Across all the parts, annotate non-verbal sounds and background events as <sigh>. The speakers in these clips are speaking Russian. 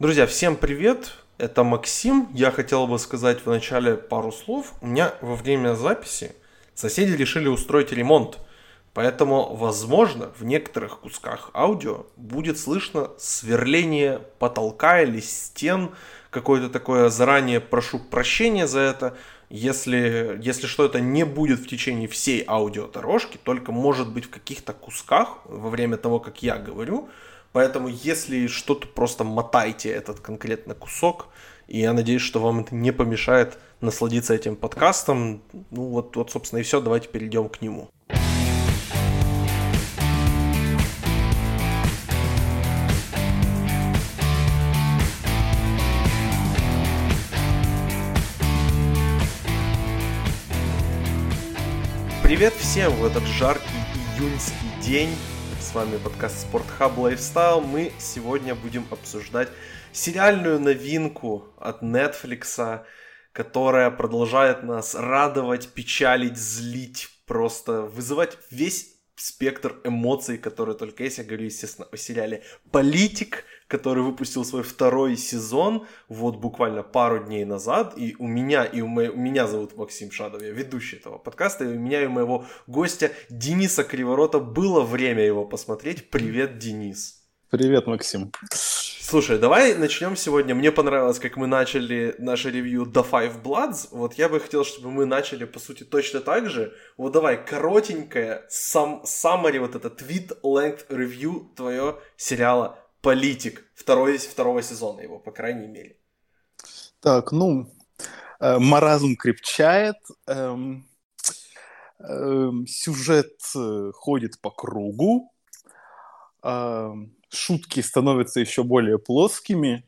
Друзья, всем привет! Это Максим. Я хотел бы сказать в начале пару слов. У меня во время записи соседи решили устроить ремонт. Поэтому, возможно, в некоторых кусках аудио будет слышно сверление потолка или стен, какое-то такое заранее прошу прощения за это. Если, если что, это не будет в течение всей аудиодорожки, только может быть в каких-то кусках во время того, как я говорю. Поэтому, если что-то, просто мотайте этот конкретно кусок. И я надеюсь, что вам это не помешает насладиться этим подкастом. Ну вот, вот собственно, и все. Давайте перейдем к нему. Привет всем в этот жаркий июньский день. С вами подкаст Спортхаб Lifestyle. Мы сегодня будем обсуждать сериальную новинку от Netflix, которая продолжает нас радовать, печалить, злить, просто вызывать весь спектр эмоций, которые только есть. Я говорю, естественно, о сериале «Политик», который выпустил свой второй сезон вот буквально пару дней назад. И у меня, и у, мо... меня зовут Максим Шадов, я ведущий этого подкаста, и у меня и у моего гостя Дениса Криворота было время его посмотреть. Привет, Денис. Привет, Максим. Слушай, давай начнем сегодня. Мне понравилось, как мы начали наше ревью The Five Bloods. Вот я бы хотел, чтобы мы начали, по сути, точно так же. Вот давай, коротенькое сам, summary, вот это tweet length review твоего сериала «Политик» второй, второго сезона его, по крайней мере. Так, ну, э, маразм крепчает, эм, эм, сюжет э, ходит по кругу, эм, шутки становятся еще более плоскими,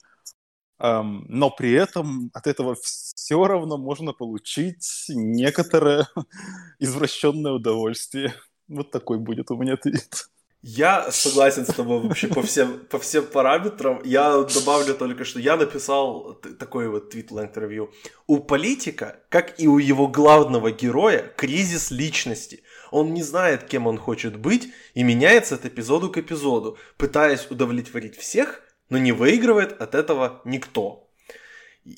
эм, но при этом от этого все равно можно получить некоторое <laughs> извращенное удовольствие. Вот такой будет у меня ответ. Я согласен с тобой вообще по всем, по всем параметрам. Я добавлю только, что я написал такой вот твит length review. У политика, как и у его главного героя, кризис личности. Он не знает, кем он хочет быть, и меняется от эпизоду к эпизоду, пытаясь удовлетворить всех, но не выигрывает от этого никто.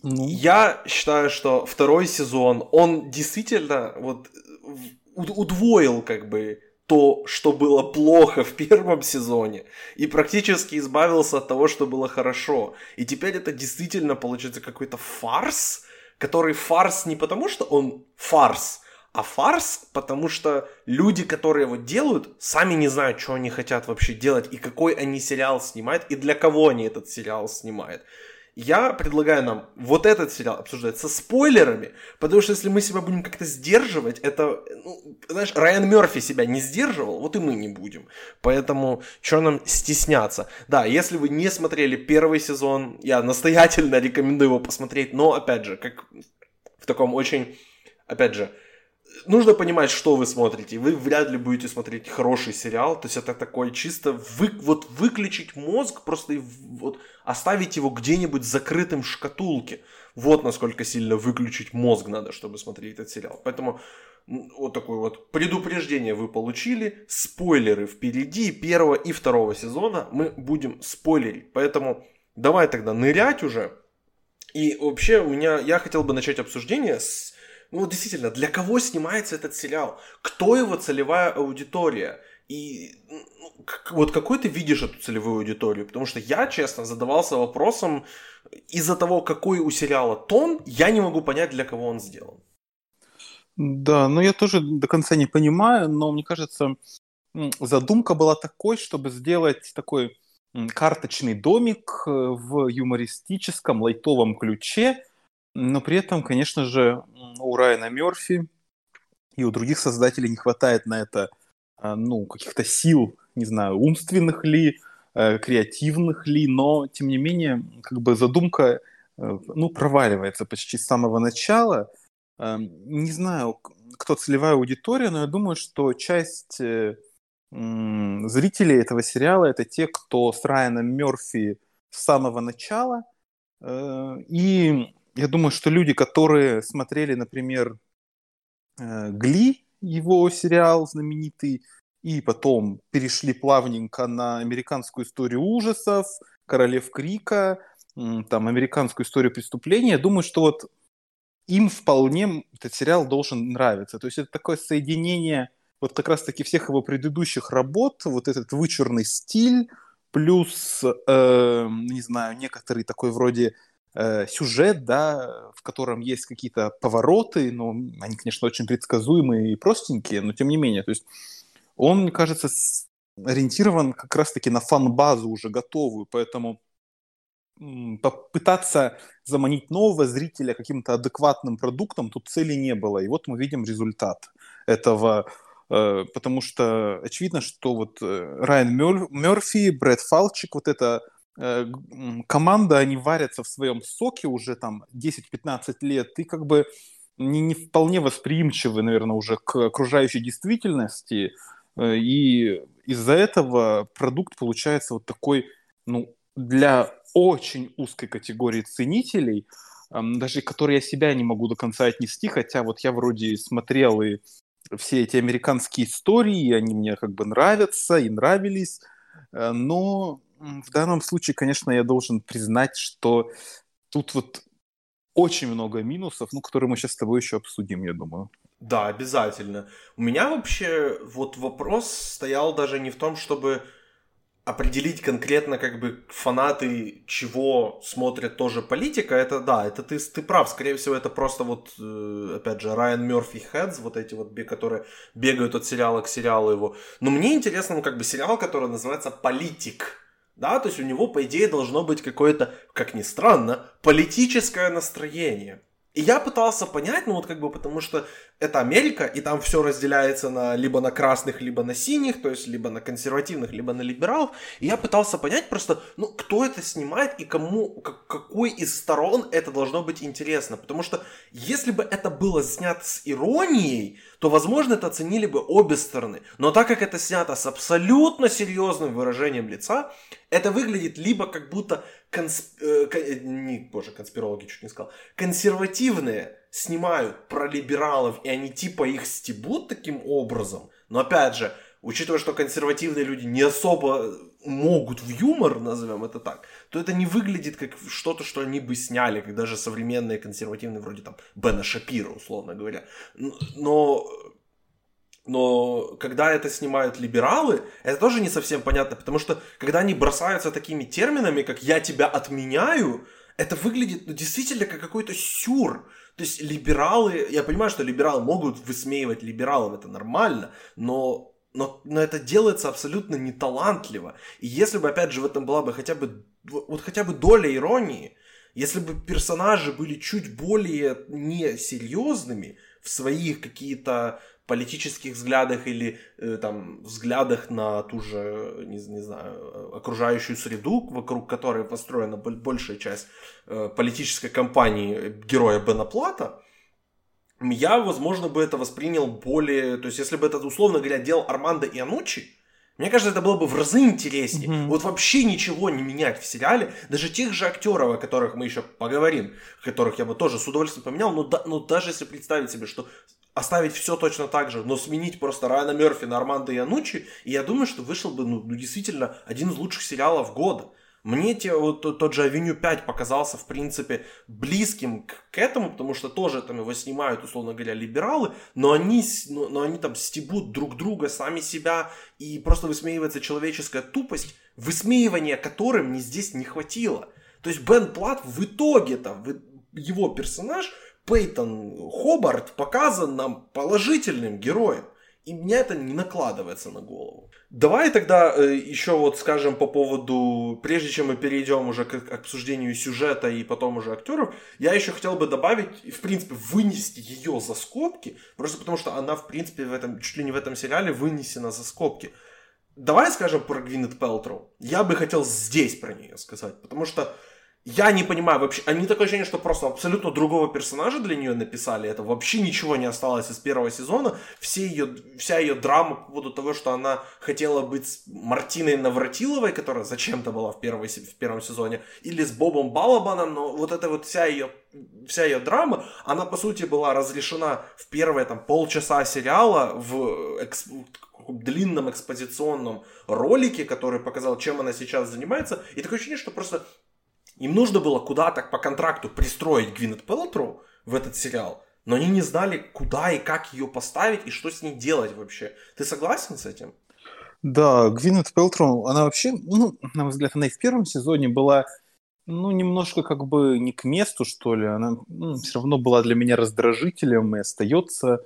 Ну. Я считаю, что второй сезон, он действительно вот удвоил как бы то, что было плохо в первом сезоне, и практически избавился от того, что было хорошо. И теперь это действительно получается какой-то фарс, который фарс не потому, что он фарс, а фарс, потому что люди, которые его делают, сами не знают, что они хотят вообще делать, и какой они сериал снимают, и для кого они этот сериал снимают. Я предлагаю нам вот этот сериал обсуждать со спойлерами, потому что если мы себя будем как-то сдерживать, это, ну, знаешь, Райан Мерфи себя не сдерживал, вот и мы не будем. Поэтому что нам стесняться? Да, если вы не смотрели первый сезон, я настоятельно рекомендую его посмотреть, но, опять же, как в таком очень, опять же, нужно понимать, что вы смотрите. Вы вряд ли будете смотреть хороший сериал. То есть это такое чисто вы, вот выключить мозг, просто вот оставить его где-нибудь закрытым в шкатулке. Вот насколько сильно выключить мозг надо, чтобы смотреть этот сериал. Поэтому вот такое вот предупреждение вы получили. Спойлеры впереди первого и второго сезона мы будем спойлерить. Поэтому давай тогда нырять уже. И вообще у меня, я хотел бы начать обсуждение с ну, действительно, для кого снимается этот сериал? Кто его целевая аудитория? И ну, вот какой ты видишь эту целевую аудиторию? Потому что я, честно, задавался вопросом, из-за того, какой у сериала тон, я не могу понять, для кого он сделан. Да, ну я тоже до конца не понимаю, но мне кажется, задумка была такой, чтобы сделать такой карточный домик э, в юмористическом, лайтовом ключе, но при этом, конечно же, у Райана Мерфи и у других создателей не хватает на это а, ну, каких-то сил, не знаю, умственных ли, э, креативных ли, но, тем не менее, как бы задумка э, ну, проваливается почти с самого начала. Э, не знаю, кто целевая аудитория, но я думаю, что часть зрителей этого сериала это те, кто с Райаном Мерфи с самого начала, и я думаю, что люди, которые смотрели, например, э, Гли, его сериал знаменитый, и потом перешли плавненько на американскую историю ужасов, Королев Крика, там американскую историю преступления, я думаю, что вот им вполне этот сериал должен нравиться. То есть это такое соединение вот как раз-таки всех его предыдущих работ, вот этот вычурный стиль, плюс, э, не знаю, некоторый такой вроде э, сюжет, да, в котором есть какие-то повороты, но они, конечно, очень предсказуемые и простенькие, но тем не менее, то есть он, мне кажется, ориентирован как раз-таки на фан-базу уже готовую, поэтому попытаться заманить нового зрителя каким-то адекватным продуктом тут цели не было. И вот мы видим результат этого Э, потому что очевидно, что вот э, Райан Мерфи, Брэд Фалчик, вот эта э, команда, они варятся в своем соке уже там 10-15 лет, и как бы не, не вполне восприимчивы, наверное, уже к окружающей действительности, и из-за этого продукт получается вот такой, ну, для очень узкой категории ценителей, даже которые я себя не могу до конца отнести, хотя вот я вроде смотрел и все эти американские истории, они мне как бы нравятся и нравились, э, но в данном случае, конечно, я должен признать, что тут вот очень много минусов, ну, которые мы сейчас с тобой еще обсудим, я думаю. Да, обязательно. У меня вообще вот вопрос стоял даже не в том, чтобы определить конкретно как бы фанаты чего смотрят тоже политика, это да, это ты, ты прав, скорее всего это просто вот, э, опять же, Райан Мерфи Хедс, вот эти вот, которые бегают от сериала к сериалу его. Но мне интересно, ну как бы сериал, который называется «Политик», да, то есть у него, по идее, должно быть какое-то, как ни странно, политическое настроение. И я пытался понять, ну вот как бы потому что это Америка, и там все разделяется на либо на красных, либо на синих, то есть либо на консервативных, либо на либералов. И я пытался понять просто, ну кто это снимает и кому, как, какой из сторон это должно быть интересно. Потому что если бы это было снято с иронией, то, возможно, это оценили бы обе стороны. Но так как это снято с абсолютно серьезным выражением лица, это выглядит либо как будто консп... э, э не, боже, конспирологи чуть не сказал, консервативные снимают про либералов, и они типа их стебут таким образом. Но опять же, учитывая, что консервативные люди не особо могут в юмор, назовем это так, то это не выглядит как что-то, что они бы сняли, как даже современные консервативные, вроде там Бена Шапира, условно говоря. Но но когда это снимают либералы, это тоже не совсем понятно, потому что когда они бросаются такими терминами, как «я тебя отменяю», это выглядит ну, действительно как какой-то сюр. То есть либералы, я понимаю, что либералы могут высмеивать либералов, это нормально, но, но, но это делается абсолютно неталантливо. И если бы, опять же, в этом была бы хотя бы, вот хотя бы доля иронии, если бы персонажи были чуть более несерьезными в своих какие-то политических взглядах или э, там взглядах на ту же, не, не знаю, окружающую среду, вокруг которой построена большая часть э, политической кампании героя Бена Плата, я, возможно, бы это воспринял более... То есть, если бы это, условно говоря, делал Армандо Иануччи, мне кажется, это было бы в разы интереснее. Mm-hmm. Вот вообще ничего не менять в сериале. Даже тех же актеров, о которых мы еще поговорим, которых я бы тоже с удовольствием поменял, но, да, но даже если представить себе, что оставить все точно так же, но сменить просто Райана Мерфи на Армандо Янучи, и я думаю, что вышел бы, ну, ну действительно, один из лучших сериалов года. Мне те, вот, тот же Авеню 5 показался, в принципе, близким к, к этому, потому что тоже там его снимают, условно говоря, либералы, но они, но, но они там стебут друг друга, сами себя, и просто высмеивается человеческая тупость, высмеивания которым мне здесь не хватило. То есть Бен Плат в итоге там, его персонаж Пейтон Хобарт показан нам положительным героем. И мне это не накладывается на голову. Давай тогда э, еще вот скажем по поводу, прежде чем мы перейдем уже к обсуждению сюжета и потом уже актеров, я еще хотел бы добавить, в принципе, вынести ее за скобки, просто потому что она, в принципе, в этом, чуть ли не в этом сериале вынесена за скобки. Давай скажем про Гвинет Пелтроу. Я бы хотел здесь про нее сказать, потому что я не понимаю вообще, они такое ощущение, что просто абсолютно другого персонажа для нее написали, это вообще ничего не осталось из первого сезона, все ее, вся ее драма по поводу того, что она хотела быть Мартиной Навратиловой, которая зачем-то была в, первой, в первом сезоне, или с Бобом Балабаном, но вот эта вот вся ее, вся ее драма, она по сути была разрешена в первые там полчаса сериала в эксп длинном экспозиционном ролике, который показал, чем она сейчас занимается. И такое ощущение, что просто Им нужно было куда-то по контракту пристроить Гвинет Пелтроу в этот сериал, но они не знали, куда и как ее поставить и что с ней делать вообще. Ты согласен с этим? Да, Гвинет Пелтроу, она вообще, ну, на мой взгляд, она и в первом сезоне была, ну, немножко как бы не к месту, что ли. Она ну, все равно была для меня раздражителем и остается.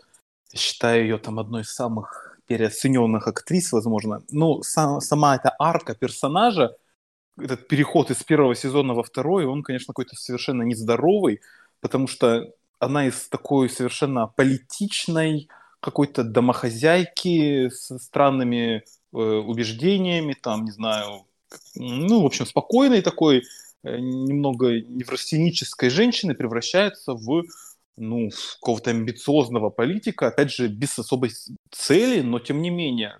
считаю ее там одной из самых переоцененных актрис, возможно. Ну, сам, сама эта арка персонажа, этот переход из первого сезона во второй, он, конечно, какой-то совершенно нездоровый, потому что она из такой совершенно политичной какой-то домохозяйки с странными э, убеждениями, там, не знаю, ну, в общем, спокойной такой, э, немного неврастенической женщины превращается в ну, какого-то амбициозного политика, опять же, без особой цели, но тем не менее.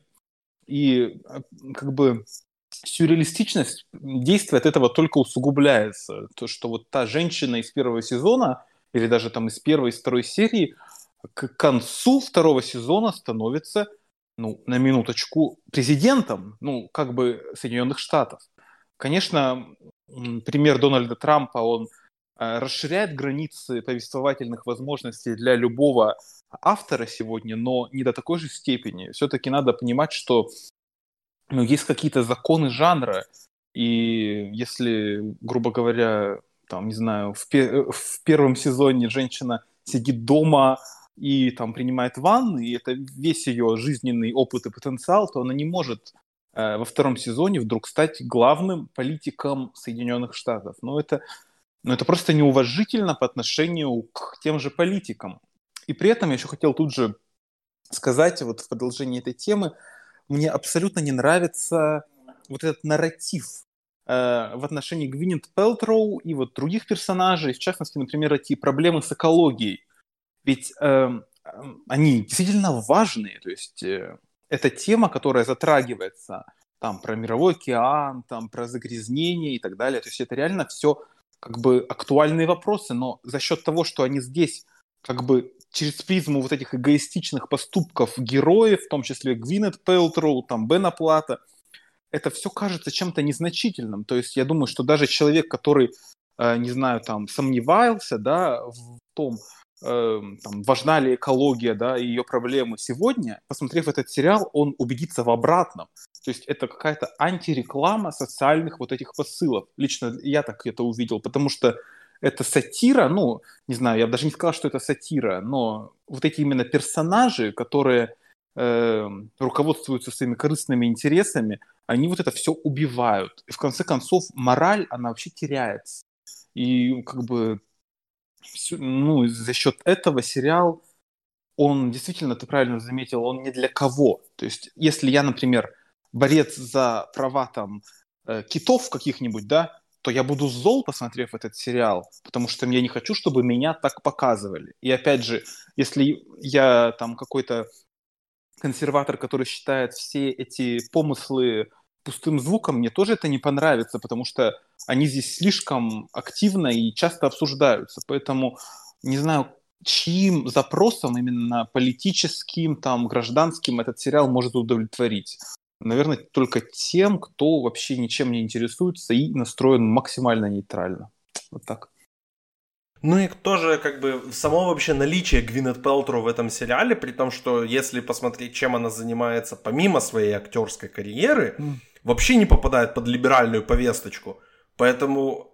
И э, как бы сюрреалистичность действия от этого только усугубляется. То, что вот та женщина из первого сезона, или даже там из первой, из второй серии, к концу второго сезона становится, ну, на минуточку, президентом, ну, как бы Соединенных Штатов. Конечно, пример Дональда Трампа, он э, расширяет границы повествовательных возможностей для любого автора сегодня, но не до такой же степени. Все-таки надо понимать, что ну, есть какие-то законы жанра, и если, грубо говоря, там, не знаю, в, пе- в первом сезоне женщина сидит дома и там принимает ванны, и это весь ее жизненный опыт и потенциал, то она не может э, во втором сезоне вдруг стать главным политиком Соединенных Штатов. Но это, но это просто неуважительно по отношению к тем же политикам. И при этом я еще хотел тут же сказать вот в продолжении этой темы, мне абсолютно не нравится вот этот нарратив э, в отношении Гвинет Пелтроу и вот других персонажей, в частности, например, эти проблемы с экологией. Ведь э, они действительно важные, то есть э, это тема, которая затрагивается там про мировой океан, там про загрязнение и так далее. То есть это реально все как бы актуальные вопросы, но за счет того, что они здесь как бы через призму вот этих эгоистичных поступков героев, в том числе Гвинет Пелтроу, там Бена Плата, это все кажется чем-то незначительным. То есть я думаю, что даже человек, который, э, не знаю, там сомневался, да, в том, э, там, важна ли экология, да, и ее проблемы сегодня, посмотрев этот сериал, он убедится в обратном. То есть это какая-то антиреклама социальных вот этих посылов. Лично я так это увидел, потому что это сатира, ну, не знаю, я бы даже не сказал, что это сатира, но вот эти именно персонажи, которые э, руководствуются своими корыстными интересами, они вот это все убивают. И в конце концов мораль, она вообще теряется. И как бы ну, за счет этого сериал, он действительно, ты правильно заметил, он не для кого. То есть, если я, например, борец за права там э, китов каких-нибудь, да, то я буду зол, посмотрев этот сериал, потому что я не хочу, чтобы меня так показывали. И опять же, если я там какой-то консерватор, который считает все эти помыслы пустым звуком, мне тоже это не понравится, потому что они здесь слишком активно и часто обсуждаются. Поэтому не знаю, чьим запросом именно политическим, там, гражданским этот сериал может удовлетворить наверное, только тем, кто вообще ничем не интересуется и настроен максимально нейтрально. Вот так. Ну и тоже как бы само вообще наличие Гвинет Пелтру в этом сериале, при том, что если посмотреть, чем она занимается помимо своей актерской карьеры, mm. вообще не попадает под либеральную повесточку. Поэтому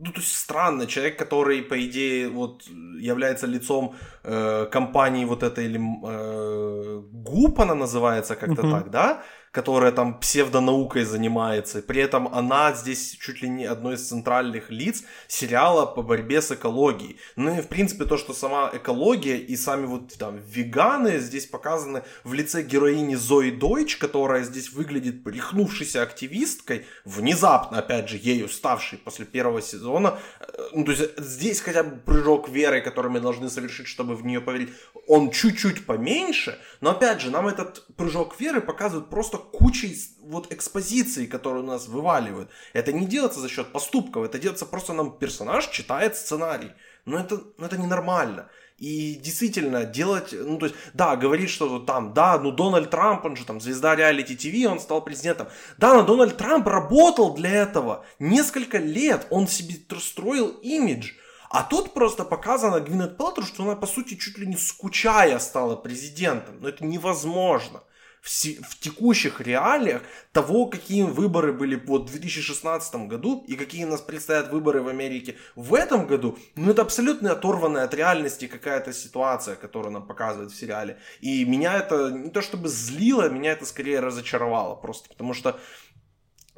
ну, то есть странно, человек, который, по идее, вот является лицом э, компании вот этой, или э, ГУП она называется как-то uh-huh. так, да? Которая там псевдонаукой занимается. При этом она здесь чуть ли не одной из центральных лиц сериала по борьбе с экологией. Ну и в принципе то, что сама экология и сами вот там веганы здесь показаны в лице героини Зои Дойч, которая здесь выглядит прихнувшейся активисткой, внезапно, опять же, ею ставшей после первого сезона. Э, ну, то есть здесь хотя бы прыжок веры, который мы должны совершить, чтобы в нее поверить, он чуть-чуть поменьше, но опять же, нам этот прыжок веры показывают просто кучей вот экспозиции, которые у нас вываливают. Это не делается за счет поступков, это делается просто нам персонаж читает сценарий. Но это, но это ненормально. И действительно делать, ну то есть, да, говорит, что там, да, ну Дональд Трамп, он же там звезда реалити ТВ, он стал президентом. Да, но Дональд Трамп работал для этого несколько лет, он себе строил имидж. А тут просто показано Гвинет Пелтер, что она, по сути, чуть ли не скучая стала президентом. Но это невозможно. В, в текущих реалиях того, какие выборы были вот в 2016 году и какие у нас предстоят выборы в Америке в этом году, ну это абсолютно оторванная от реальности какая-то ситуация, которую нам показывают в сериале. И меня это не то чтобы злило, меня это скорее разочаровало просто, потому что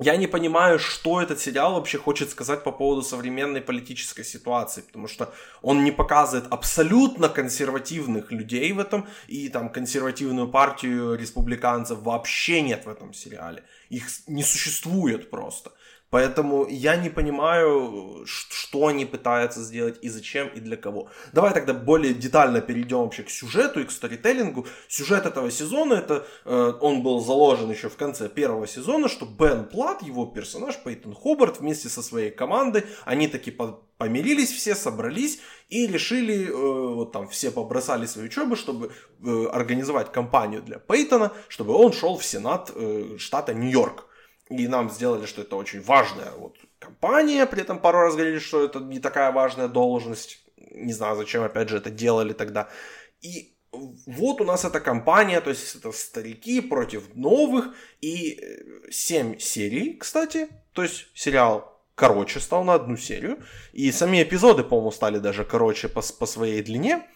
я не понимаю, что этот сериал вообще хочет сказать по поводу современной политической ситуации, потому что он не показывает абсолютно консервативных людей в этом, и там консервативную партию республиканцев вообще нет в этом сериале. Их не существует просто. Поэтому я не понимаю, что они пытаются сделать и зачем и для кого. Давай тогда более детально перейдем вообще к сюжету и к сторителлингу. Сюжет этого сезона, это э, он был заложен еще в конце первого сезона, что Бен Плат, его персонаж Пейтон Хобарт вместе со своей командой, они таки помирились все, собрались и решили, э, вот там все побросали свои учебы, чтобы э, организовать кампанию для Пейтона, чтобы он шел в Сенат э, штата Нью-Йорк и нам сделали, что это очень важная вот компания, при этом пару раз говорили, что это не такая важная должность, не знаю, зачем опять же это делали тогда. И вот у нас эта компания, то есть это старики против новых, и 7 серий, кстати, то есть сериал короче стал на одну серию, и сами эпизоды, по-моему, стали даже короче по, по своей длине,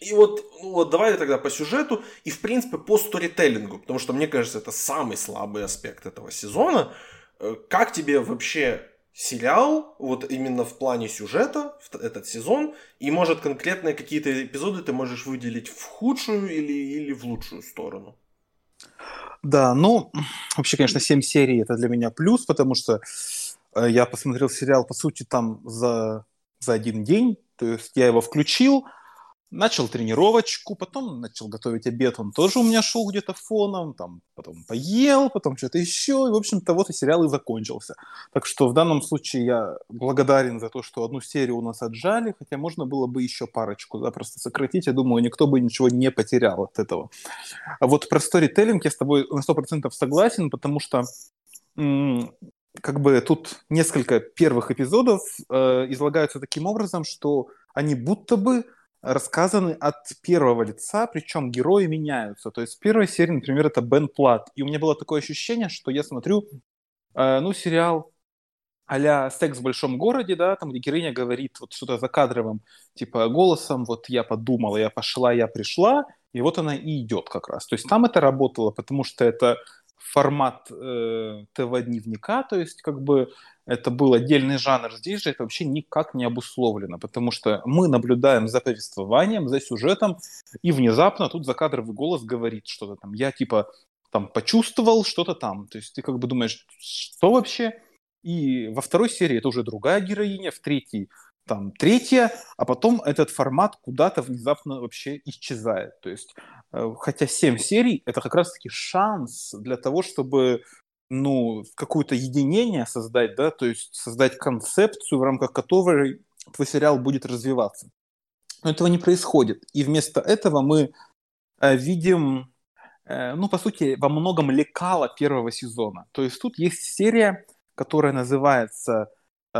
и вот, ну вот давай тогда по сюжету и, в принципе, по сторителлингу, потому что, мне кажется, это самый слабый аспект этого сезона. Э, как тебе вообще сериал, вот именно в плане сюжета, этот сезон, и, может, конкретные какие-то эпизоды ты можешь выделить в худшую или, или в лучшую сторону? Да, ну, вообще, конечно, 7 серий это для меня плюс, потому что э, я посмотрел сериал, по сути, там за, за один день, то есть я его включил, начал тренировочку, потом начал готовить обед, он тоже у меня шел где-то фоном, там, потом поел, потом что-то еще, и, в общем-то, вот и сериал и закончился. Так что в данном случае я благодарен за то, что одну серию у нас отжали, хотя можно было бы еще парочку, да, просто сократить, я думаю, никто бы ничего не потерял от этого. А вот про сторителлинг я с тобой на 100% согласен, потому что как бы тут несколько первых эпизодов э, излагаются таким образом, что они будто бы рассказаны от первого лица, причем герои меняются. То есть в первой серии, например, это Бен Плат. И у меня было такое ощущение, что я смотрю, э, ну, сериал а «Секс в большом городе», да, там, где героиня говорит вот что-то закадровым, типа, голосом, вот я подумала, я пошла, я пришла, и вот она и идет как раз. То есть там это работало, потому что это формат э, ТВ-дневника, то есть как бы это был отдельный жанр. Здесь же это вообще никак не обусловлено, потому что мы наблюдаем за повествованием, за сюжетом, и внезапно тут закадровый голос говорит что-то там. Я типа там почувствовал что-то там. То есть ты как бы думаешь, что вообще? И во второй серии это уже другая героиня, в третьей там третья, а потом этот формат куда-то внезапно вообще исчезает. То есть, э, хотя семь серий — это как раз-таки шанс для того, чтобы ну, какое-то единение создать, да, то есть создать концепцию, в рамках которой твой сериал будет развиваться. Но этого не происходит. И вместо этого мы э, видим, э, ну, по сути, во многом лекала первого сезона. То есть тут есть серия, которая называется э,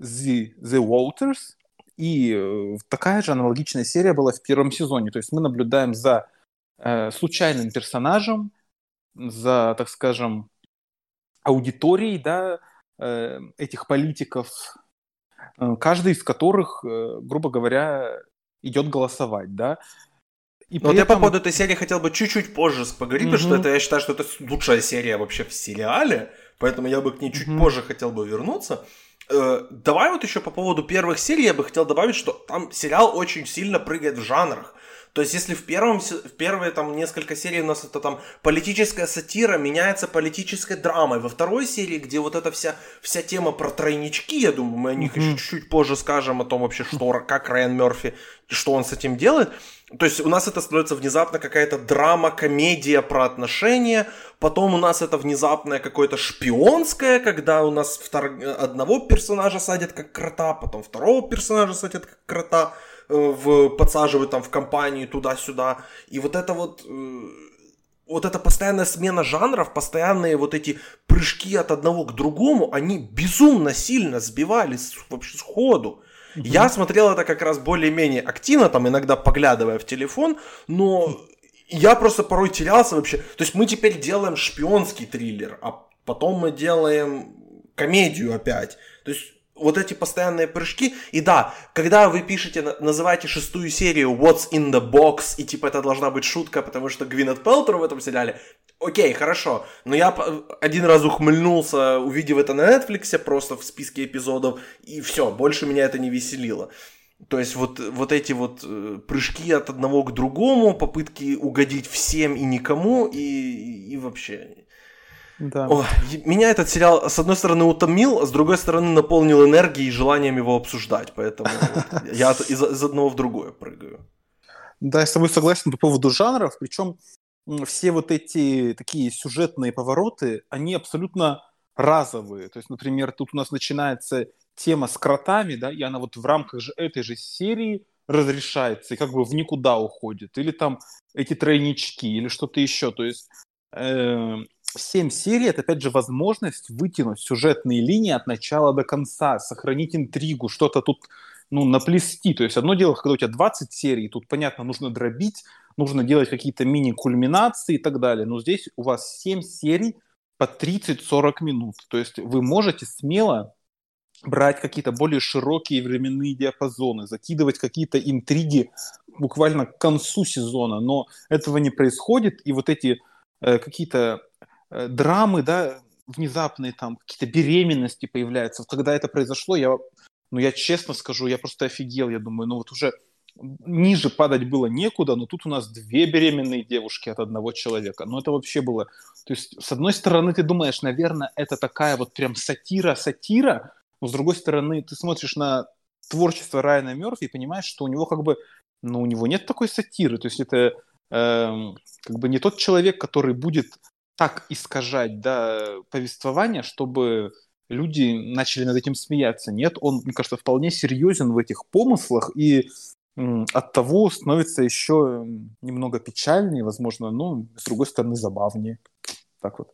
The, The Waters, и э, такая же аналогичная серия была в первом сезоне. То есть мы наблюдаем за э, случайным персонажем, за, так скажем, аудиторией да, э, этих политиков, э, каждый из которых, э, грубо говоря, идет голосовать, да. И Но вот этом... я по поводу этой серии хотел бы чуть-чуть позже поговорить, mm-hmm. потому что это, я считаю, что это лучшая серия вообще в сериале, поэтому я бы к ней чуть mm-hmm. позже хотел бы вернуться. э, давай вот еще по поводу первых серий я бы хотел добавить, что там сериал очень сильно прыгает в жанрах. То есть, если в, первом, в первые там несколько серий у нас это там политическая сатира меняется политической драмой, во второй серии, где вот эта вся, вся тема про тройнички, я думаю, мы о них mm-hmm. еще чуть-чуть позже скажем, о том вообще, что, как Райан Мерфи, что он с этим делает. То есть у нас это становится внезапно какая-то драма, комедия про отношения, потом у нас это внезапное какое-то шпионское, когда у нас втор... одного персонажа садят как крота, потом второго персонажа садят как крота. Э, в, подсаживают там в компанию туда-сюда. И вот это вот э, вот эта постоянная смена жанров, постоянные вот эти прыжки от одного к другому, они безумно сильно сбивали вообще сходу. Угу. Я смотрел это как раз более-менее активно, там иногда поглядывая в телефон, но я просто порой терялся вообще. То есть мы теперь делаем шпионский триллер, а потом мы делаем комедию опять. То есть вот эти постоянные прыжки. И да, когда вы пишете, называете шестую серию What's in the Box, и типа это должна быть шутка, потому что Гвинет Пелтер в этом сериале, окей, хорошо. Но я один раз ухмыльнулся, увидев это на Netflix, просто в списке эпизодов, и все, больше меня это не веселило. То есть вот, вот эти вот э, прыжки от одного к другому, попытки угодить всем и никому, и, и вообще да. О, меня этот сериал, с одной стороны, утомил, а с другой стороны, наполнил энергией и желанием его обсуждать. Поэтому <laughs> я из, из одного в другое прыгаю. Да, я с тобой согласен по поводу жанров. Причем все вот эти такие сюжетные повороты, они абсолютно разовые. То есть, например, тут у нас начинается тема с кротами, да, и она вот в рамках же этой же серии разрешается и как бы в никуда уходит. Или там эти тройнички, или что-то еще. То есть э, 7 серий — это, опять же, возможность вытянуть сюжетные линии от начала до конца, сохранить интригу, что-то тут ну, наплести. То есть одно дело, когда у тебя 20 серий, тут, понятно, нужно дробить, нужно делать какие-то мини-кульминации и так далее. Но здесь у вас 7 серий по 30-40 минут. То есть вы можете смело брать какие-то более широкие временные диапазоны, закидывать какие-то интриги буквально к концу сезона, но этого не происходит, и вот эти какие-то Э, драмы, да, внезапные там какие-то беременности появляются. Когда это произошло, я, ну, я честно скажу, я просто офигел. Я думаю, ну вот уже ниже падать было некуда, но тут у нас две беременные девушки от одного человека. Ну, это вообще было... То есть, с одной стороны, ты думаешь, наверное, это такая вот прям сатира-сатира, но с другой стороны, ты смотришь на творчество Райана Мерфи и понимаешь, что у него как бы... Ну, у него нет такой сатиры. То есть, это э, как бы не тот человек, который будет так искажать да, повествование, чтобы люди начали над этим смеяться. Нет, он, мне кажется, вполне серьезен в этих помыслах и от того становится еще немного печальнее, возможно, но с другой стороны забавнее. Так вот.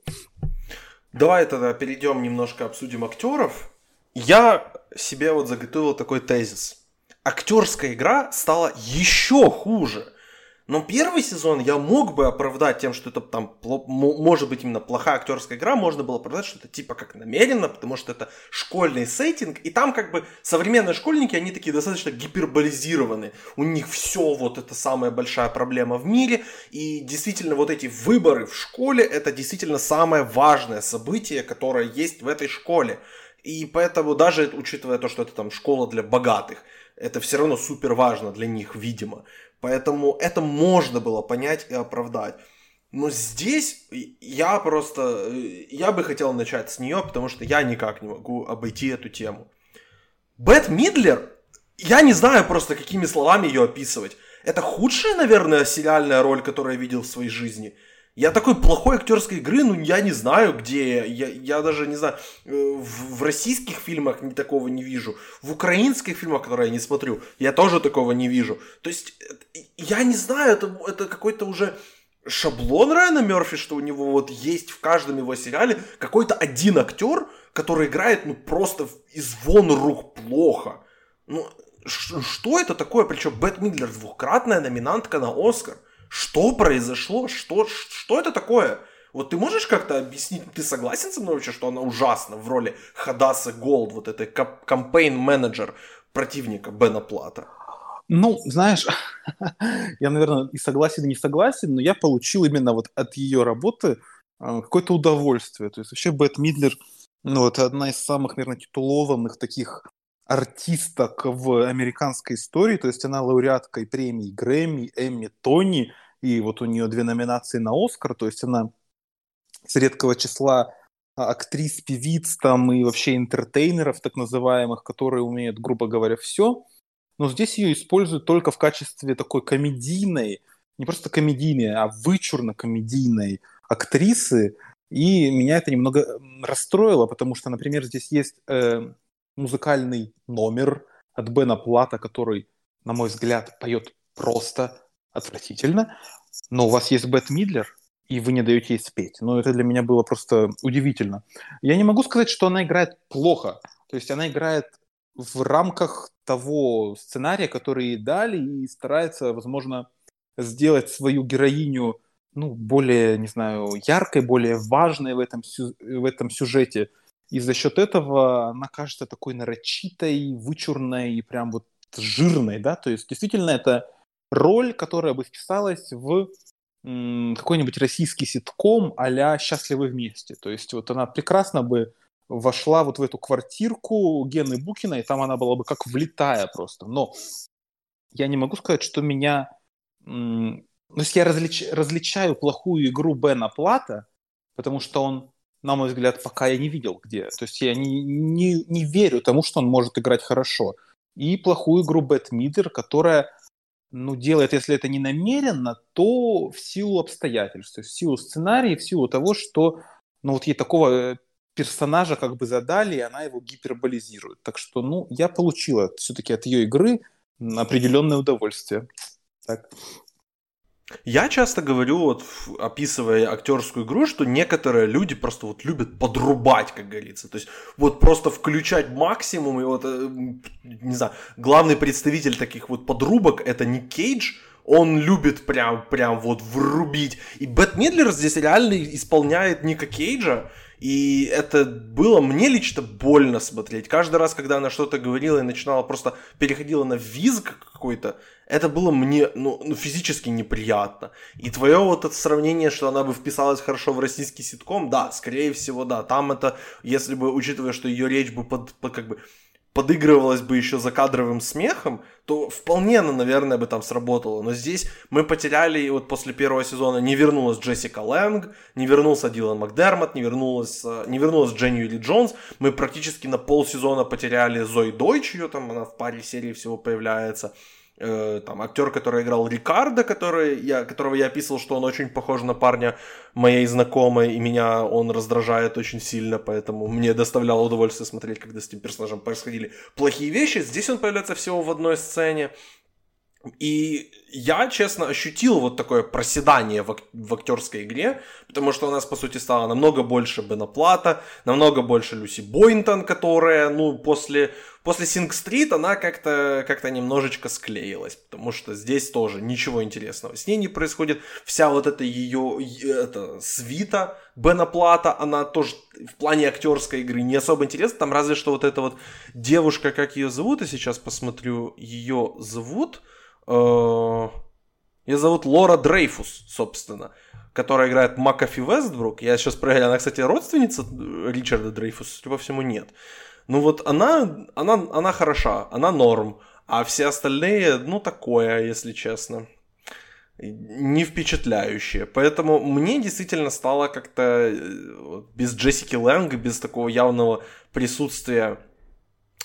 Давай тогда перейдем немножко обсудим актеров. Я себе вот заготовил такой тезис. Актерская игра стала еще хуже но первый сезон я мог бы оправдать тем, что это там может быть именно плохая актерская игра, можно было оправдать, что это типа как намеренно, потому что это школьный сеттинг, и там как бы современные школьники, они такие достаточно гиперболизированы, у них все вот это самая большая проблема в мире, и действительно вот эти выборы в школе, это действительно самое важное событие, которое есть в этой школе. И поэтому даже учитывая то, что это там школа для богатых, это все равно супер важно для них, видимо. Поэтому это можно было понять и оправдать. Но здесь я просто, я бы хотел начать с нее, потому что я никак не могу обойти эту тему. Бет Мидлер, я не знаю просто, какими словами ее описывать. Это худшая, наверное, сериальная роль, которую я видел в своей жизни – я такой плохой актерской игры, ну я не знаю, где я. Я даже не знаю, э, в, в российских фильмах ни такого не вижу. В украинских фильмах, которые я не смотрю, я тоже такого не вижу. То есть, э, я не знаю, это, это какой-то уже шаблон Райана Мерфи, что у него вот есть в каждом его сериале какой-то один актер, который играет ну просто из вон рук плохо. Ну, что это такое? Причем Бет Мидлер двухкратная номинантка на Оскар. Что произошло? Что, что это такое? Вот ты можешь как-то объяснить, ты согласен со мной вообще, что она ужасна в роли Хадаса Голд, вот этой кампейн-менеджер противника Бена Плата? Ну, знаешь, <laughs> я, наверное, и согласен, и не согласен, но я получил именно вот от ее работы э, какое-то удовольствие. То есть вообще Бет Мидлер Ну, это одна из самых, наверное, титулованных таких артисток в американской истории, то есть она лауреатка и премий Грэмми, Эмми, Тони, и вот у нее две номинации на Оскар, то есть она с редкого числа а, актрис, певиц там и вообще интертейнеров так называемых, которые умеют, грубо говоря, все. Но здесь ее используют только в качестве такой комедийной, не просто комедийной, а вычурно-комедийной актрисы. И меня это немного расстроило, потому что, например, здесь есть э, музыкальный номер от Бена Плата, который, на мой взгляд, поет просто отвратительно. Но у вас есть Бет Мидлер, и вы не даете ей спеть. Ну, это для меня было просто удивительно. Я не могу сказать, что она играет плохо. То есть она играет в рамках того сценария, который ей дали, и старается, возможно, сделать свою героиню ну, более, не знаю, яркой, более важной в этом, в этом сюжете. И за счет этого она кажется такой нарочитой, вычурной и прям вот жирной, да, то есть действительно это роль, которая бы вписалась в какой-нибудь российский ситком а-ля «Счастливы вместе». То есть вот она прекрасно бы вошла вот в эту квартирку Гены Букина, и там она была бы как влетая просто. Но я не могу сказать, что меня... Ну, то есть я различ... различаю плохую игру Бена Плата, потому что он на мой взгляд, пока я не видел где. То есть я не, не, не верю тому, что он может играть хорошо. И плохую игру Бет Мидер, которая ну, делает, если это не намеренно, то в силу обстоятельств, то есть в силу сценария, в силу того, что ну, вот ей такого э, персонажа как бы задали, и она его гиперболизирует. Так что, ну, я получила все-таки от ее игры определенное удовольствие. Так. Я часто говорю, вот описывая актерскую игру, что некоторые люди просто вот любят подрубать, как говорится. То есть вот просто включать максимум. И вот, э, не знаю, главный представитель таких вот подрубок это не Кейдж, он любит прям, прям вот врубить. И Бет Мидлер здесь реально исполняет Ника Кейджа. И это было мне лично больно смотреть. Каждый раз, когда она что-то говорила и начинала просто переходила на визг какой-то, это было мне ну, ну, физически неприятно. И твое вот это сравнение, что она бы вписалась хорошо в российский ситком, да, скорее всего, да. Там это, если бы, учитывая, что ее речь бы под, под как бы подыгрывалась бы еще за кадровым смехом, то вполне она, наверное, бы там сработала. Но здесь мы потеряли, вот после первого сезона не вернулась Джессика Лэнг, не вернулся Дилан Макдермот, не вернулась, э, не вернулась Дженни Ли Джонс. Мы практически на полсезона потеряли Зои Дойч, ее там она в паре серий всего появляется. Э, там актер, который играл Рикардо, который я, которого я описывал, что он очень похож на парня моей знакомой, и меня он раздражает очень сильно, поэтому мне доставляло удовольствие смотреть, когда с этим персонажем происходили плохие вещи. Здесь он появляется всего в одной сцене. И я, честно, ощутил вот такое проседание в, в актерской игре, потому что у нас, по сути, стало намного больше Бена Плата, намного больше Люси Бойнтон, которая, ну, после, после Синг Стрит она как-то как немножечко склеилась, потому что здесь тоже ничего интересного с ней не происходит. Вся вот эта ее это, свита Бена Плата, она тоже в плане актерской игры не особо интересна, там разве что вот эта вот девушка, как ее зовут, я сейчас посмотрю, ее зовут... Ее зовут Лора Дрейфус, собственно, которая играет Макафи Вестбрук. Я сейчас проверяю, она, кстати, родственница Ричарда Дрейфуса, судя по всему, нет. Ну вот она, она, она хороша, она норм, а все остальные, ну, такое, если честно не впечатляющие. Поэтому мне действительно стало как-то э, без Джессики Лэнг, без такого явного присутствия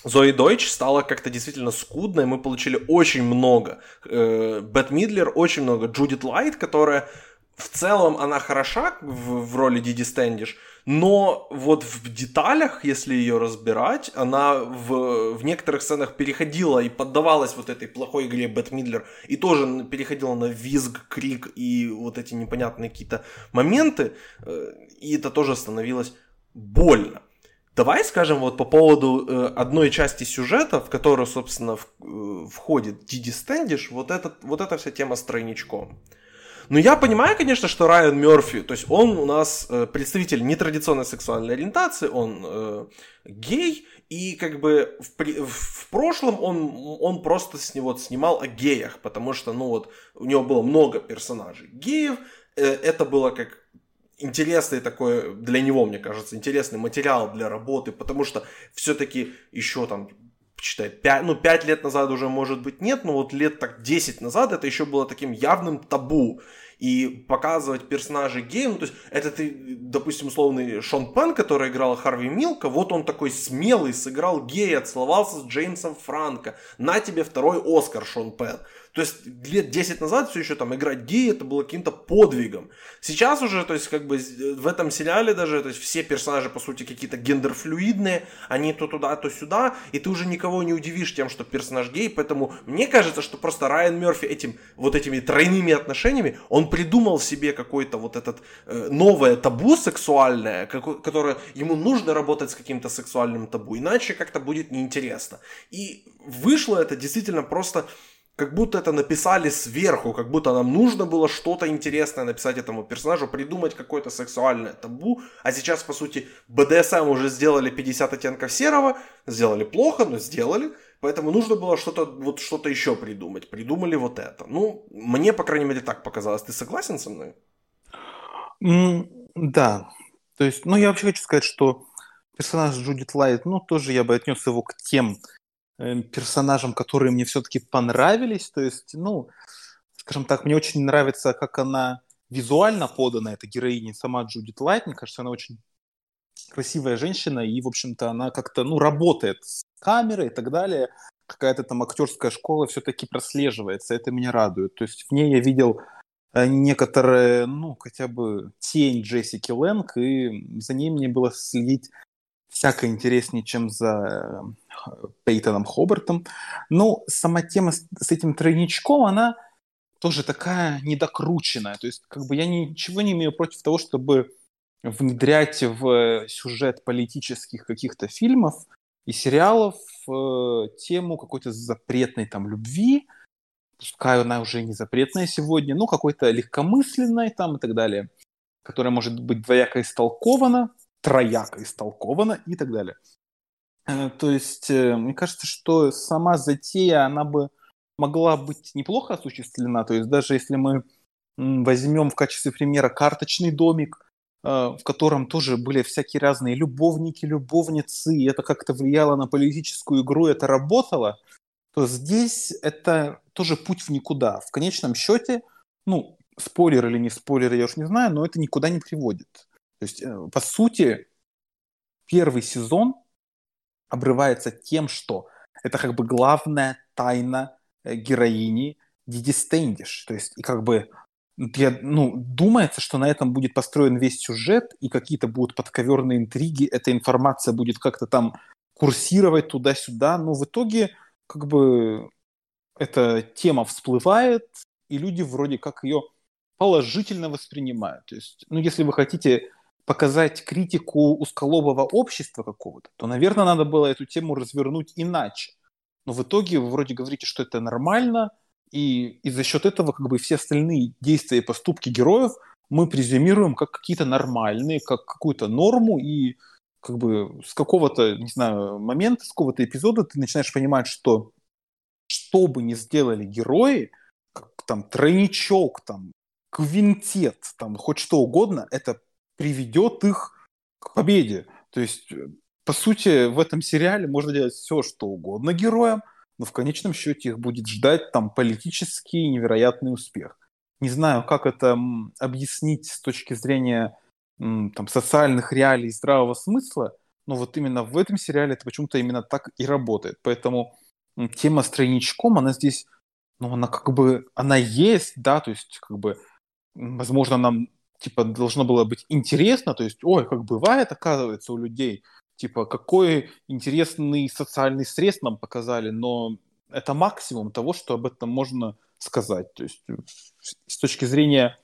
Зои Дойч стало как-то действительно скудно, и мы получили очень много. Э, Бет Мидлер, очень много. Джудит Лайт, которая в целом она хороша в, в роли Диди Стэндиш, но вот в деталях, если ее разбирать, она в, в некоторых сценах переходила и поддавалась вот этой плохой игре Бет Мидлер, и тоже переходила на визг, крик и вот эти непонятные какие-то моменты, э, и это тоже становилось больно. Давай скажем вот по поводу э, одной части сюжета, в которую, собственно, в, э, входит Диди Стэндиш, вот, этот, вот эта вся тема с тройничком. Но я понимаю, конечно, что Райан Мерфи, то есть он у нас э, представитель нетрадиционной сексуальной ориентации, он э, гей, и как бы в, в прошлом он, он просто с него снимал о геях, потому что, ну вот, у него было много персонажей геев, э, это было как интересный такой для него, мне кажется, интересный материал для работы, потому что все-таки еще там считай, 5, ну, 5 лет назад уже, может быть, нет, но вот лет так 10 назад это еще было таким явным табу и показывать персонажей геев, ну, то есть это ты, допустим, условный Шон Пен, который играл Харви Милка, вот он такой смелый, сыграл гея, целовался с Джеймсом Франко, на тебе второй Оскар, Шон Пен. То есть лет 10 назад все еще там играть гея это было каким-то подвигом. Сейчас уже, то есть как бы в этом сериале даже, то есть все персонажи по сути какие-то гендерфлюидные, они то туда, то сюда, и ты уже никого не удивишь тем, что персонаж гей, поэтому мне кажется, что просто Райан Мерфи этим, вот этими тройными отношениями, он придумал себе какое-то вот этот э, новое табу сексуальное, какое, которое ему нужно работать с каким-то сексуальным табу, иначе как-то будет неинтересно. И вышло это действительно просто как будто это написали сверху, как будто нам нужно было что-то интересное написать этому персонажу, придумать какое-то сексуальное табу, а сейчас, по сути, БДСМ уже сделали 50 оттенков серого, сделали плохо, но сделали, поэтому нужно было что-то вот что-то еще придумать, придумали вот это. Ну, мне, по крайней мере, так показалось. Ты согласен со мной? Mm, да, то есть, ну, я вообще хочу сказать, что персонаж Джудит Лайт, ну, тоже я бы отнес его к тем персонажам, которые мне все-таки понравились. То есть, ну, скажем так, мне очень нравится, как она визуально подана, эта героиня, сама Джудит Лайт. Мне кажется, она очень красивая женщина, и, в общем-то, она как-то, ну, работает с камерой и так далее. Какая-то там актерская школа все-таки прослеживается, это меня радует. То есть в ней я видел э, некоторые, ну, хотя бы тень Джессики Лэнг, и за ней мне было следить всяко интереснее, чем за Пейтоном Хобартом. Но сама тема с, с этим тройничком, она тоже такая недокрученная. То есть, как бы я ничего не имею против того, чтобы внедрять в сюжет политических каких-то фильмов и сериалов э, тему какой-то запретной там любви, пускай она уже не запретная сегодня, но какой-то легкомысленной там и так далее, которая может быть двояко истолкована, трояко истолковано и так далее. Э, то есть, э, мне кажется, что сама затея, она бы могла быть неплохо осуществлена. То есть, даже если мы возьмем в качестве примера карточный домик, э, в котором тоже были всякие разные любовники, любовницы, и это как-то влияло на политическую игру, это работало, то здесь это тоже путь в никуда. В конечном счете, ну, спойлер или не спойлер, я уж не знаю, но это никуда не приводит. То есть, по сути, первый сезон обрывается тем, что это как бы главная тайна э, героини Диди Стендиш. То есть, и как бы я, ну, думается, что на этом будет построен весь сюжет, и какие-то будут подковерные интриги, эта информация будет как-то там курсировать туда-сюда, но в итоге как бы эта тема всплывает, и люди вроде как ее положительно воспринимают. То есть, ну, если вы хотите показать критику узколобого общества какого-то, то, наверное, надо было эту тему развернуть иначе. Но в итоге вы вроде говорите, что это нормально, и, и за счет этого как бы все остальные действия и поступки героев мы презюмируем как какие-то нормальные, как какую-то норму, и как бы с какого-то, не знаю, момента, с какого-то эпизода ты начинаешь понимать, что что бы ни сделали герои, как там тройничок, там квинтет, там хоть что угодно, это приведет их к победе. То есть, э, по сути, в этом сериале можно делать все, что угодно героям, но в конечном счете их будет ждать там политический невероятный успех. Не знаю, как это объяснить с точки зрения там, социальных реалий здравого смысла, но вот именно в этом сериале это почему-то именно так и работает. Поэтому тема с тройничком, она здесь, ну, она как бы, она есть, да, то есть, как бы, возможно, нам типа, должно было быть интересно, то есть, ой, как бывает, оказывается, у людей, типа, какой интересный социальный срез нам показали, но это максимум того, что об этом можно сказать. То есть, с точки зрения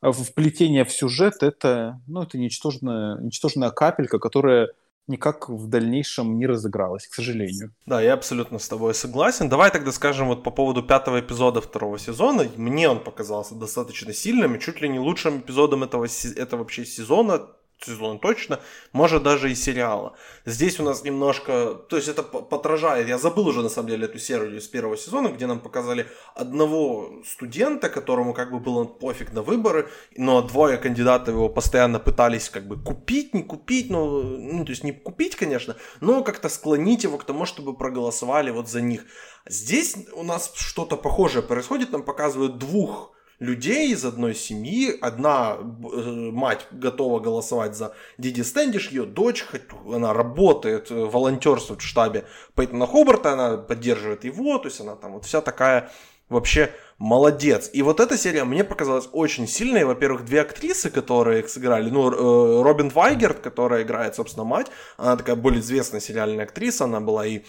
вплетения в сюжет, это, ну, это ничтожная, ничтожная капелька, которая никак в дальнейшем не разыгралось, к сожалению. Да, я абсолютно с тобой согласен. Давай тогда скажем вот по поводу пятого эпизода второго сезона. Мне он показался достаточно сильным и чуть ли не лучшим эпизодом этого, этого вообще сезона сезона точно, может даже и сериала. Здесь у нас немножко, то есть это подражает, я забыл уже на самом деле эту серию с первого сезона, где нам показали одного студента, которому как бы было пофиг на выборы, но двое кандидатов его постоянно пытались как бы купить, не купить, ну, ну то есть не купить, конечно, но как-то склонить его к тому, чтобы проголосовали вот за них. Здесь у нас что-то похожее происходит, нам показывают двух людей из одной семьи. Одна э, мать готова голосовать за Диди Стэндиш, ее дочь, она работает, э, волонтерствует в штабе Пейтона Хобарта, она поддерживает его, то есть она там вот вся такая вообще молодец. И вот эта серия мне показалась очень сильной. Во-первых, две актрисы, которые сыграли. Ну, э, Робин Вайгерт, которая играет, собственно, мать. Она такая более известная сериальная актриса. Она была и,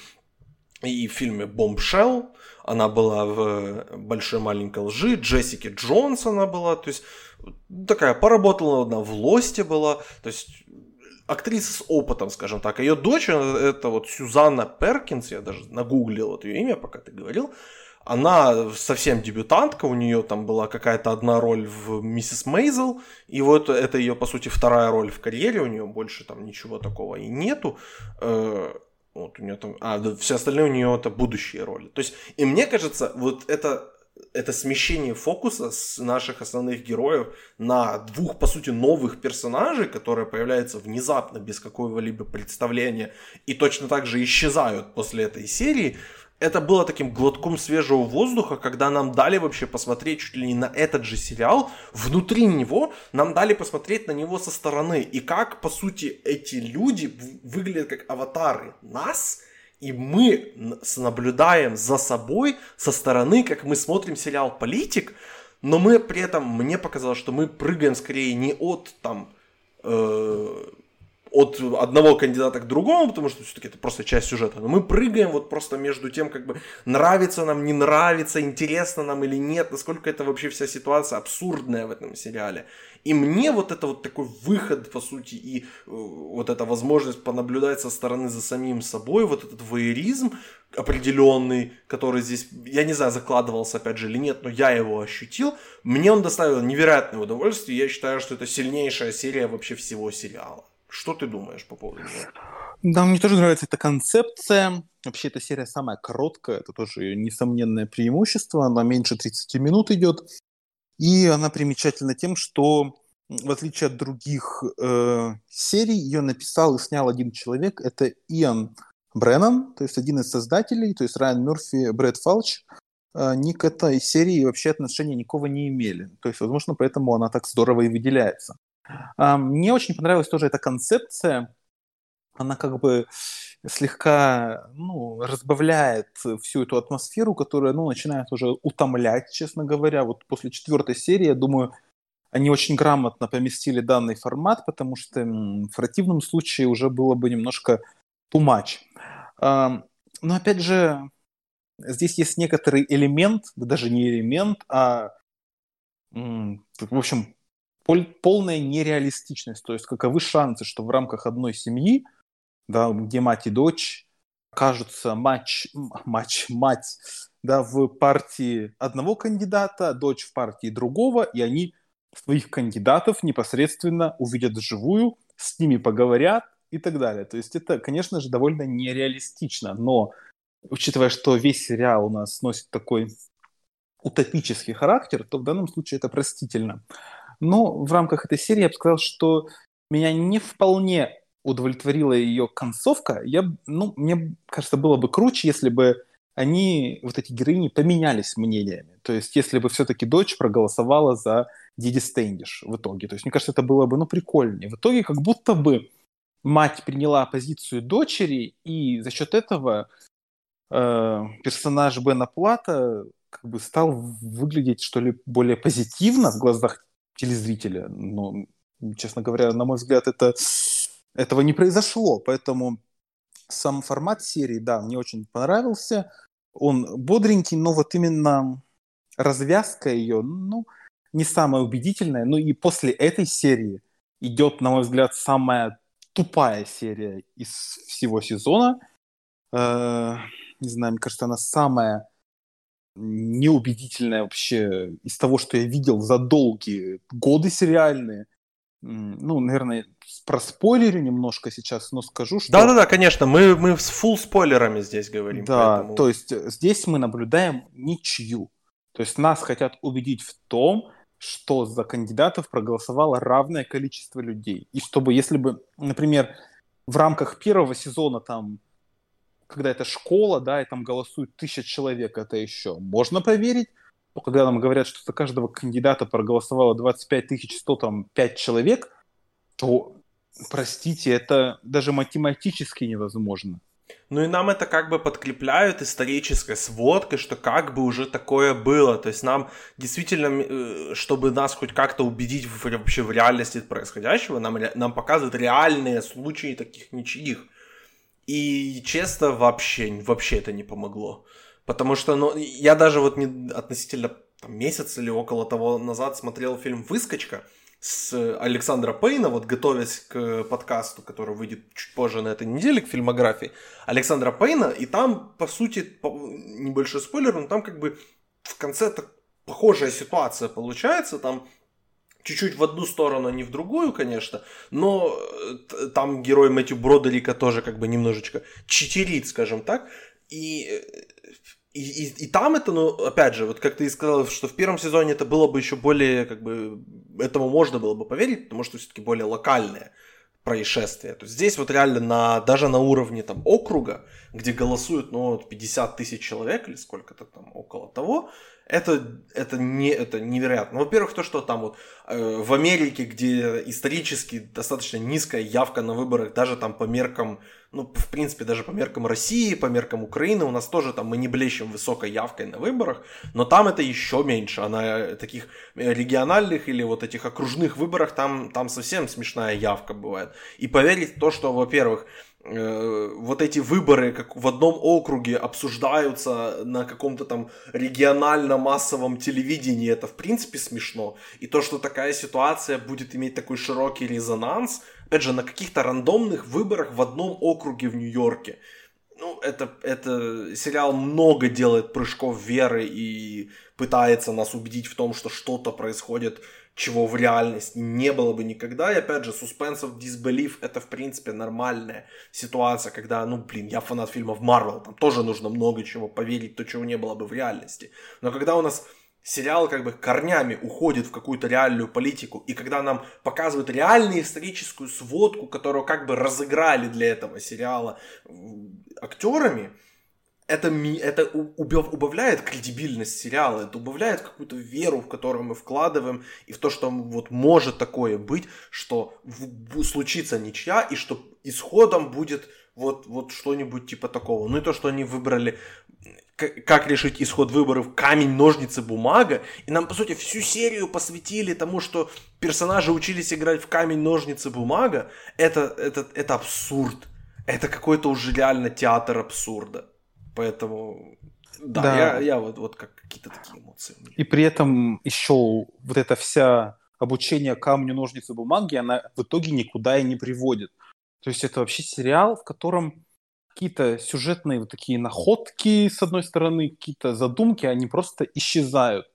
и в фильме «Бомбшелл», она была в «Большой маленькой лжи», Джессики Джонс она была, то есть такая поработала она в «Лосте» была, то есть актриса с опытом, скажем так. Ее дочь, это вот Сюзанна Перкинс, я даже нагуглил вот ее имя, пока ты говорил, она совсем дебютантка, у нее там была какая-то одна роль в «Миссис Мейзел», и вот это ее, по сути, вторая роль в карьере, у нее больше там ничего такого и нету. Вот у нее там, а, да, все остальные у нее это будущие роли. То есть, и мне кажется, вот это, это смещение фокуса с наших основных героев на двух, по сути, новых персонажей, которые появляются внезапно, без какого-либо представления, и точно так же исчезают после этой серии, это было таким глотком свежего воздуха, когда нам дали вообще посмотреть чуть ли не на этот же сериал, внутри него нам дали посмотреть на него со стороны, и как, по сути, эти люди выглядят как аватары нас, и мы наблюдаем за собой со стороны, как мы смотрим сериал «Политик», но мы при этом, мне показалось, что мы прыгаем скорее не от там э, от одного кандидата к другому, потому что все-таки это просто часть сюжета. Но мы прыгаем вот просто между тем, как бы нравится нам, не нравится, интересно нам или нет, насколько это вообще вся ситуация абсурдная в этом сериале. И мне вот это вот такой выход, по сути, и э, вот эта возможность понаблюдать со стороны за самим собой, вот этот воеризм определенный, который здесь, я не знаю, закладывался опять же или нет, но я его ощутил, мне он доставил невероятное удовольствие, я считаю, что это сильнейшая серия вообще всего сериала. Что ты думаешь по поводу нее? Да, мне тоже нравится эта концепция. Вообще, эта серия самая короткая, это тоже ее несомненное преимущество. Она меньше 30 минут идет. И она примечательна тем, что в отличие от других э, серий, ее написал и снял один человек. Это Иэн Бреннан, то есть один из создателей, то есть Райан Мерфи, Брэд Фалч. Э, они к этой серии вообще отношения никого не имели. То есть, возможно, поэтому она так здорово и выделяется. А, мне очень понравилась тоже эта концепция. Она как бы слегка ну, разбавляет всю эту атмосферу, которая ну, начинает уже утомлять, честно говоря. Вот после четвертой серии, я думаю, они очень грамотно поместили данный формат, потому что в противном случае уже было бы немножко too much. Но опять же, здесь есть некоторый элемент, да даже не элемент, а в общем, полная нереалистичность. То есть каковы шансы, что в рамках одной семьи, да, где мать и дочь окажутся матч, матч, мать да, в партии одного кандидата, дочь в партии другого, и они своих кандидатов непосредственно увидят вживую, с ними поговорят и так далее. То есть это, конечно же, довольно нереалистично, но учитывая, что весь сериал у нас носит такой утопический характер, то в данном случае это простительно. Но в рамках этой серии я бы сказал, что меня не вполне удовлетворила ее концовка. Я, ну, мне кажется, было бы круче, если бы они, вот эти героини, поменялись мнениями. То есть, если бы все-таки дочь проголосовала за Диди Стендиш в итоге. То есть, мне кажется, это было бы, ну, прикольнее. В итоге, как будто бы мать приняла позицию дочери, и за счет этого э, персонаж Бена Плата как бы стал выглядеть, что ли, более позитивно в глазах телезрителя. Но, честно говоря, на мой взгляд, это, этого не произошло. Поэтому сам формат серии, да, мне очень понравился. Он бодренький, но вот именно развязка ее, ну, не самая убедительная. Ну и после этой серии идет, на мой взгляд, самая тупая серия из всего сезона. Э, не знаю, мне кажется, она самая неубедительная вообще из того, что я видел за долгие годы сериальные. ну, наверное, про спойлеры немножко сейчас, но скажу, что... Да-да-да, конечно, мы, мы с фул спойлерами здесь говорим. Да, поэтому... то есть э, здесь мы наблюдаем ничью. То есть нас хотят убедить в том, что за кандидатов проголосовало равное количество людей. И чтобы, если бы, например, в рамках первого сезона там когда это школа, да, и там голосуют тысяча человек, это еще можно поверить. Когда нам говорят, что за каждого кандидата проголосовало 25 100 там 5 человек, то, простите, это даже математически невозможно. Ну и нам это как бы подкрепляют исторической сводкой, что как бы уже такое было. То есть нам действительно, э, чтобы нас хоть как-то убедить вообще в реальности происходящего, нам, нам показывают реальные случаи таких ничьих. И честно, вообще, вообще это не помогло. Потому что, ну, я даже вот не относительно там, месяц или около того назад смотрел фильм «Выскочка», с Александра Пейна, вот готовясь к подкасту, который выйдет чуть позже на этой неделе, к фильмографии Александра Пейна, и там, по сути, небольшой спойлер, но там как бы в конце так похожая ситуация получается, там чуть-чуть в одну сторону, а не в другую, конечно, но э, там герой Мэтью Бродерика тоже как бы немножечко читерит, скажем так, и э, и, и, и там это, ну, опять же, вот как ты и сказал, что в первом сезоне это было бы еще более, как бы, этому можно было бы поверить, потому что все-таки более локальное происшествие. То есть здесь вот реально на, даже на уровне там округа, где голосуют, ну, 50 тысяч человек или сколько-то там около того, это, это, не, это невероятно. Во-первых, то, что там вот э, в Америке, где исторически достаточно низкая явка на выборах, даже там по меркам, ну, в принципе, даже по меркам России, по меркам Украины, у нас тоже там мы не блещем высокой явкой на выборах, но там это еще меньше. Она таких региональных или вот этих окружных выборах там, там совсем смешная явка бывает. И поверить в то, что, во-первых, Э, вот эти выборы как в одном округе обсуждаются на каком-то там регионально-массовом телевидении, это в принципе смешно. И то, что такая ситуация будет иметь такой широкий резонанс, опять же, на каких-то рандомных выборах в одном округе в Нью-Йорке, ну, это, это сериал много делает прыжков веры и пытается нас убедить в том, что что-то происходит чего в реальности не было бы никогда. И опять же, suspense of disbelief это в принципе нормальная ситуация, когда, ну блин, я фанат фильмов Марвел, там тоже нужно много чего поверить, то, чего не было бы в реальности. Но когда у нас сериал как бы корнями уходит в какую-то реальную политику, и когда нам показывают реальную историческую сводку, которую как бы разыграли для этого сериала актерами, это, это убавляет кредибильность сериала, это убавляет какую-то веру, в которую мы вкладываем, и в то, что вот может такое быть, что случится ничья, и что исходом будет вот, вот что-нибудь типа такого. Ну и то, что они выбрали, как, решить исход выборов камень, ножницы, бумага, и нам, по сути, всю серию посвятили тому, что персонажи учились играть в камень, ножницы, бумага, это, это, это абсурд. Это какой-то уже реально театр абсурда. Поэтому да, да. Я, я вот, вот как какие-то такие эмоции. И при этом еще вот эта вся обучение камню, ножницы, бумаги, она в итоге никуда и не приводит. То есть это вообще сериал, в котором какие-то сюжетные вот такие находки, с одной стороны, какие-то задумки, они просто исчезают.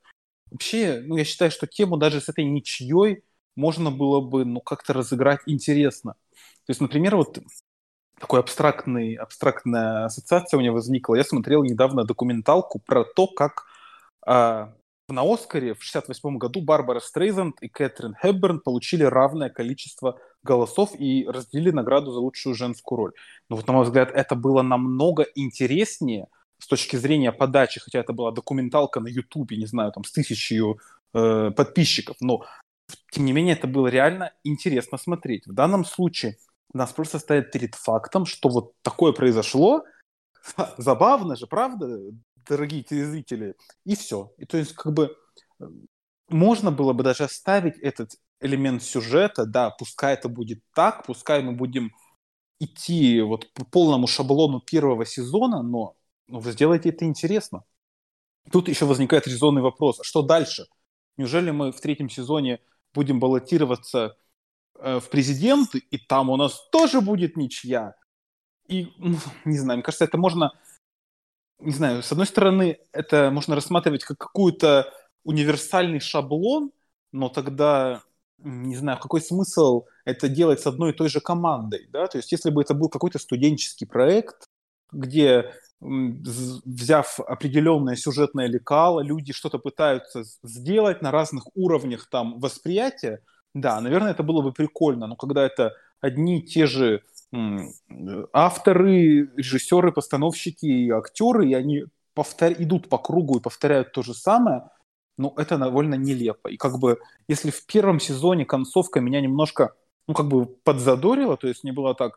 Вообще, ну, я считаю, что тему даже с этой ничьей можно было бы, ну, как-то разыграть интересно. То есть, например, вот такой абстрактный, абстрактная ассоциация у меня возникла. Я смотрел недавно документалку про то, как э, на Оскаре в 68 году Барбара Стрейзанд и Кэтрин Хепберн получили равное количество голосов и разделили награду за лучшую женскую роль. Но вот, на мой взгляд, это было намного интереснее с точки зрения подачи, хотя это была документалка на Ютубе, не знаю, там с тысячей э, подписчиков, но тем не менее это было реально интересно смотреть. В данном случае нас просто ставят перед фактом, что вот такое произошло, <laughs> забавно же, правда, дорогие телезрители, и все. И то есть как бы можно было бы даже оставить этот элемент сюжета, да, пускай это будет так, пускай мы будем идти вот по полному шаблону первого сезона, но ну, вы сделаете это интересно. Тут еще возникает резонный вопрос, а что дальше? Неужели мы в третьем сезоне будем баллотироваться Э, в президенты, и там у нас тоже будет ничья. И, ну, не знаю, мне кажется, это можно, не знаю, с одной стороны, это можно рассматривать как какую-то универсальный шаблон, но тогда не знаю, какой смысл это делать с одной и той же командой, да, то есть если бы это был какой-то студенческий проект, где взяв определенное сюжетное лекало, люди что-то пытаются сделать на разных уровнях там восприятия, да, наверное, это было бы прикольно, но когда это одни и те же авторы, режиссеры, постановщики и актеры, и они повтор... идут по кругу и повторяют то же самое, ну, это довольно нелепо. И как бы, если в первом сезоне концовка меня немножко, ну, как бы подзадорила, то есть не было так,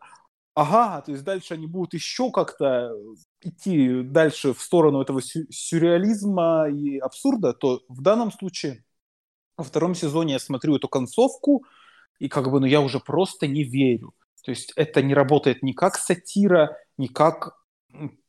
ага, то есть дальше они будут еще как-то идти дальше в сторону этого сю- сюрреализма и абсурда, то в данном случае во втором сезоне я смотрю эту концовку, и как бы, ну, я уже просто не верю. То есть это не работает ни как сатира, ни как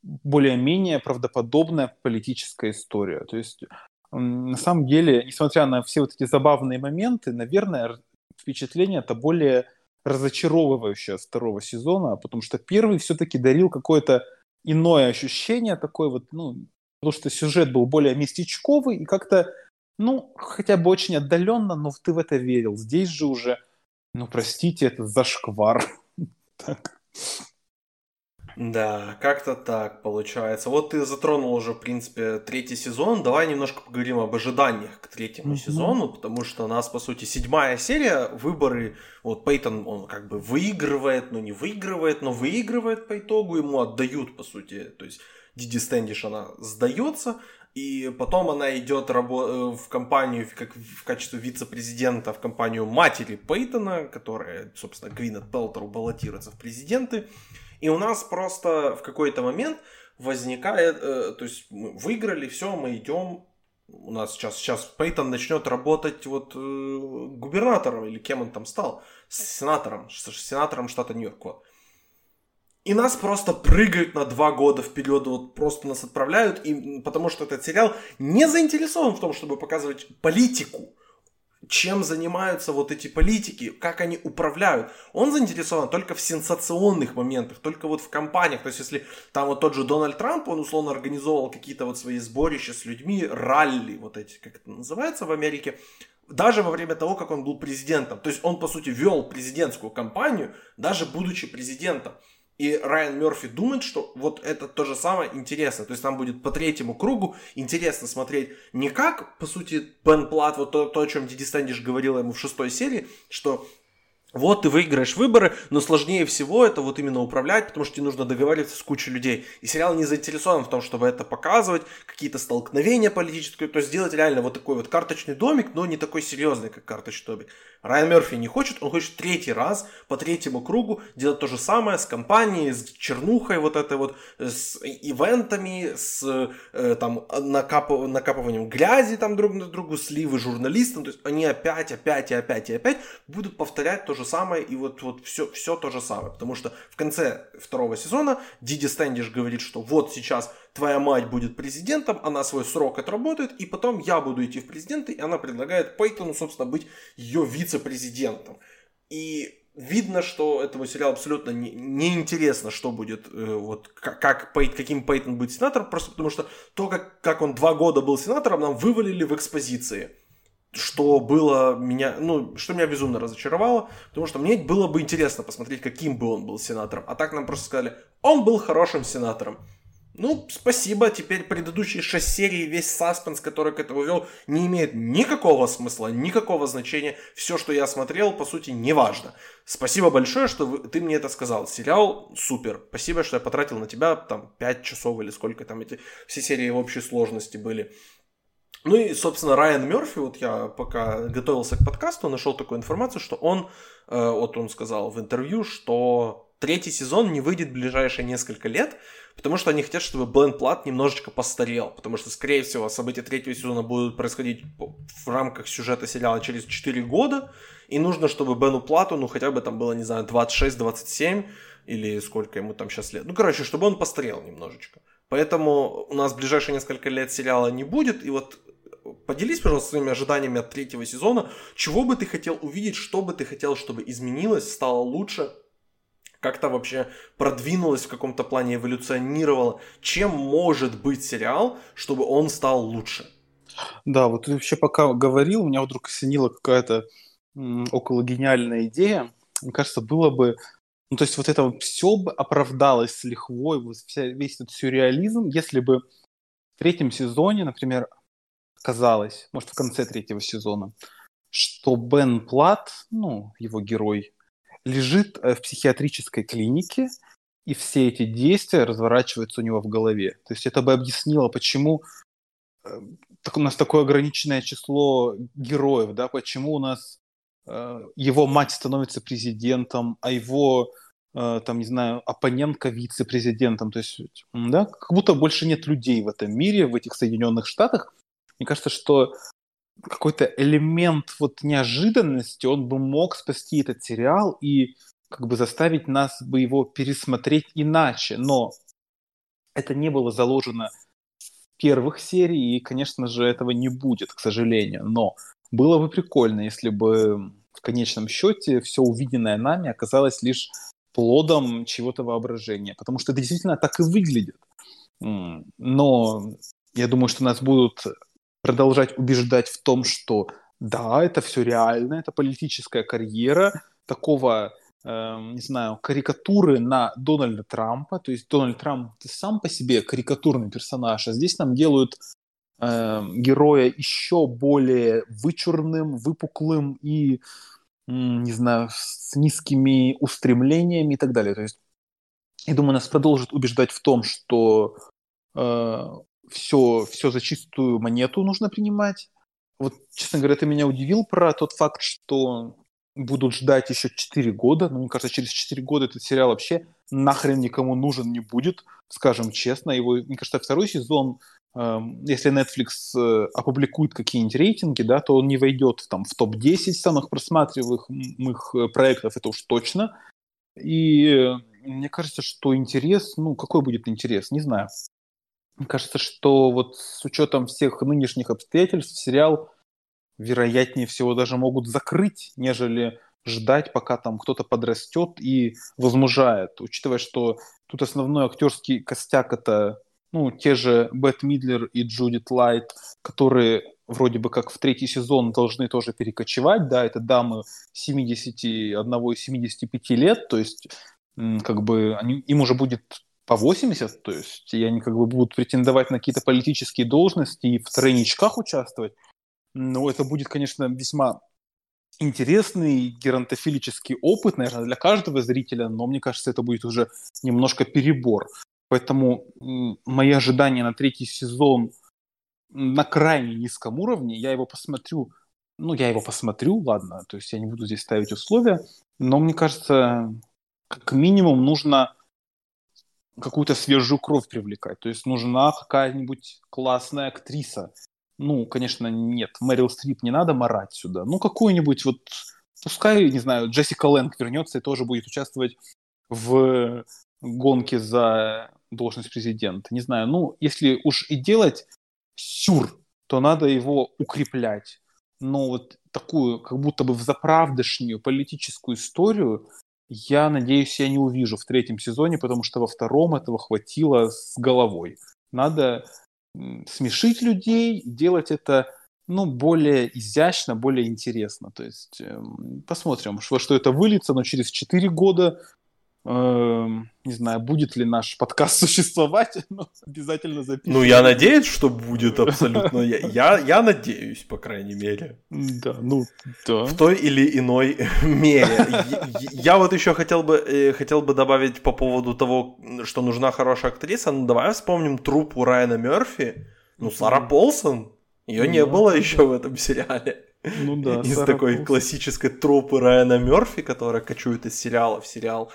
более-менее правдоподобная политическая история. То есть на самом деле, несмотря на все вот эти забавные моменты, наверное, впечатление это более разочаровывающее второго сезона, потому что первый все-таки дарил какое-то иное ощущение, такое вот, ну, потому что сюжет был более местечковый и как-то, ну, хотя бы очень отдаленно, но ты в это верил. Здесь же уже, ну, простите, это зашквар. Так. Да, как-то так получается. Вот ты затронул уже, в принципе, третий сезон. Давай немножко поговорим об ожиданиях к третьему mm-hmm. сезону, потому что у нас, по сути, седьмая серия, выборы. Вот Пейтон, он как бы выигрывает, но не выигрывает, но выигрывает по итогу, ему отдают, по сути. То есть Диди Стэндиш, она сдается, и потом она идет э, в компанию как в качестве вице-президента в компанию матери Пейтона, которая, собственно, Гвинет Пелтеру баллотируется в президенты. И у нас просто в какой-то момент возникает, э, то есть мы выиграли, все, мы идем, у нас сейчас, сейчас Пейтон начнет работать вот э, губернатором, или кем он там стал, сенатором, сенатором штата Нью-Йорк. Вот. И нас просто прыгают на два года вперед, вот просто нас отправляют, и, потому что этот сериал не заинтересован в том, чтобы показывать политику чем занимаются вот эти политики, как они управляют. Он заинтересован только в сенсационных моментах, только вот в компаниях. То есть, если там вот тот же Дональд Трамп, он условно организовал какие-то вот свои сборища с людьми, ралли вот эти, как это называется в Америке, даже во время того, как он был президентом. То есть он, по сути, вел президентскую кампанию, даже будучи президентом. И Райан Мерфи думает, что вот это то же самое интересно. То есть там будет по третьему кругу интересно смотреть не как, по сути, Бен Плат, вот то, то о чем Диди Стэндиш говорила ему в шестой серии, что вот ты выиграешь выборы, но сложнее всего это вот именно управлять, потому что тебе нужно договариваться с кучей людей. И сериал не заинтересован в том, чтобы это показывать, какие-то столкновения политические, то есть сделать реально вот такой вот карточный домик, но не такой серьезный, как карточный домик. Райан Мерфи не хочет, он хочет третий раз по третьему кругу делать то же самое с компанией, с чернухой вот этой вот, с ивентами, с э, там накап... накапыванием грязи там друг на другу, сливы журналистам, то есть они опять, опять и опять и опять будут повторять то же самое и вот, вот все, все то же самое, потому что в конце второго сезона Диди Стэндиш говорит, что вот сейчас твоя мать будет президентом, она свой срок отработает, и потом я буду идти в президенты, и она предлагает Пейтону, собственно, быть ее вице-президентом. И видно, что этому сериалу абсолютно неинтересно, не что будет, э, вот как, Пейт, каким Пейтон будет сенатором, просто потому что то, как, как он два года был сенатором, нам вывалили в экспозиции. Что было меня, ну, что меня безумно разочаровало, потому что мне было бы интересно посмотреть, каким бы он был сенатором. А так нам просто сказали, он был хорошим сенатором. Ну, спасибо, теперь предыдущие шесть серий, весь саспенс, который к этому вел, не имеет никакого смысла, никакого значения. Все, что я смотрел, по сути, не важно. Спасибо большое, что вы, ты мне это сказал. Сериал супер. Спасибо, что я потратил на тебя там 5 часов или сколько там эти все серии в общей сложности были. Ну и, собственно, Райан Мерфи, вот я пока готовился к подкасту, нашел такую информацию, что он, э, вот он сказал в интервью, что третий сезон не выйдет в ближайшие несколько лет, потому что они хотят, чтобы Бен Плат немножечко постарел, потому что, скорее всего, события третьего сезона будут происходить в рамках сюжета сериала через 4 года, и нужно, чтобы Бену Плату, ну, хотя бы там было, не знаю, 26-27, или сколько ему там сейчас лет. Ну, короче, чтобы он постарел немножечко. Поэтому у нас в ближайшие несколько лет сериала не будет, и вот поделись, пожалуйста, своими ожиданиями от третьего сезона. Чего бы ты хотел увидеть, что бы ты хотел, чтобы изменилось, стало лучше – как-то вообще продвинулась в каком-то плане, эволюционировала. Чем может быть сериал, чтобы он стал лучше? Да, вот ты вообще пока говорил, у меня вдруг осенила какая-то около гениальная идея. Мне кажется, было бы... Ну, то есть вот это все бы оправдалось с лихвой, вся, весь этот сюрреализм, если бы в третьем сезоне, например, казалось, может, в конце третьего сезона, что Бен Плат, ну, его герой, лежит э, в психиатрической клинике, и все эти действия разворачиваются у него в голове. То есть это бы объяснило, почему э, у нас такое ограниченное число героев, да, почему у нас э, его мать становится президентом, а его, там, не знаю, оппонентка вице-президентом. То есть, да, как будто больше нет людей в этом мире, в этих Соединенных Штатах. Мне кажется, что какой-то элемент вот неожиданности, он бы мог спасти этот сериал и как бы заставить нас бы его пересмотреть иначе. Но это не было заложено в первых серий, и, конечно же, этого не будет, к сожалению. Но было бы прикольно, если бы в конечном счете все увиденное нами оказалось лишь плодом чего-то воображения, потому что это действительно так и выглядит. Но я думаю, что нас будут продолжать убеждать в том, что да, это все реально, это политическая карьера такого, э, не знаю, карикатуры на Дональда Трампа. То есть Дональд Трамп сам по себе карикатурный персонаж, а здесь нам делают э, героя еще более вычурным, выпуклым и, не знаю, с низкими устремлениями и так далее. То есть, я думаю, нас продолжит убеждать в том, что э, все, все за чистую монету нужно принимать. Вот, честно говоря, ты меня удивил про тот факт, что будут ждать еще 4 года. Но мне кажется, через 4 года этот сериал вообще нахрен никому нужен не будет, скажем честно. Его, мне кажется, второй сезон, э, если Netflix э, опубликует какие-нибудь рейтинги, да, то он не войдет там, в топ-10 самых просматриваемых э, проектов, это уж точно. И э, мне кажется, что интерес, ну, какой будет интерес, не знаю. Мне кажется, что вот с учетом всех нынешних обстоятельств сериал вероятнее всего даже могут закрыть, нежели ждать, пока там кто-то подрастет и возмужает. Учитывая, что тут основной актерский костяк это ну, те же Бет Мидлер и Джудит Лайт, которые вроде бы как в третий сезон должны тоже перекочевать, да, это дамы 71 и 75 лет, то есть как бы они, им уже будет по 80, то есть и они как бы будут претендовать на какие-то политические должности и в тройничках участвовать. Но это будет, конечно, весьма интересный геронтофилический опыт, наверное, для каждого зрителя, но мне кажется, это будет уже немножко перебор. Поэтому мои ожидания на третий сезон на крайне низком уровне. Я его посмотрю, ну, я его посмотрю, ладно, то есть я не буду здесь ставить условия, но мне кажется, как минимум нужно какую-то свежую кровь привлекать. То есть нужна какая-нибудь классная актриса. Ну, конечно, нет, Мэрил Стрип не надо морать сюда. Ну, какую-нибудь вот, пускай, не знаю, Джессика Лэнг вернется и тоже будет участвовать в гонке за должность президента. Не знаю, ну, если уж и делать сюр, то надо его укреплять. Но вот такую, как будто бы в заправдышнюю политическую историю я надеюсь, я не увижу в третьем сезоне, потому что во втором этого хватило с головой. Надо смешить людей, делать это ну, более изящно, более интересно. То есть э, посмотрим, во что это выльется, но через 4 года Эм, не знаю, будет ли наш подкаст <laughs> существовать, но обязательно запишем. Ну, я надеюсь, что будет абсолютно. Я, я, я надеюсь, по крайней мере. Да, ну, да. В той или иной мере. Я, я вот еще хотел бы, э, хотел бы добавить по поводу того, что нужна хорошая актриса. Ну, давай вспомним трупу Райана Мерфи. Ну, Сара Полсон. Ее не было еще в этом сериале. Ну да. Из такой классической трупы Райана Мерфи, которая кочует из сериала в сериал.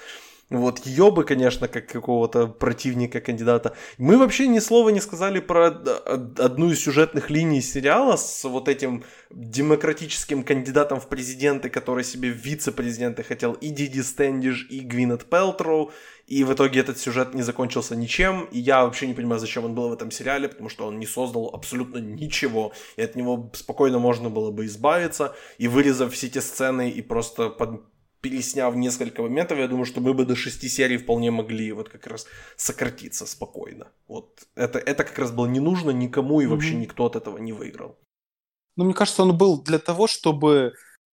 Вот ее бы, конечно, как какого-то противника, кандидата. Мы вообще ни слова не сказали про одну из сюжетных линий сериала с вот этим демократическим кандидатом в президенты, который себе вице-президенты хотел и Диди Стэндиш, и Гвинет Пелтроу. И в итоге этот сюжет не закончился ничем. И я вообще не понимаю, зачем он был в этом сериале, потому что он не создал абсолютно ничего. И от него спокойно можно было бы избавиться. И вырезав все эти сцены и просто под пересняв несколько моментов, я думаю, что мы бы до шести серий вполне могли вот как раз сократиться спокойно. Вот это, это как раз было не нужно никому, и вообще mm-hmm. никто от этого не выиграл. Ну, мне кажется, он был для того, чтобы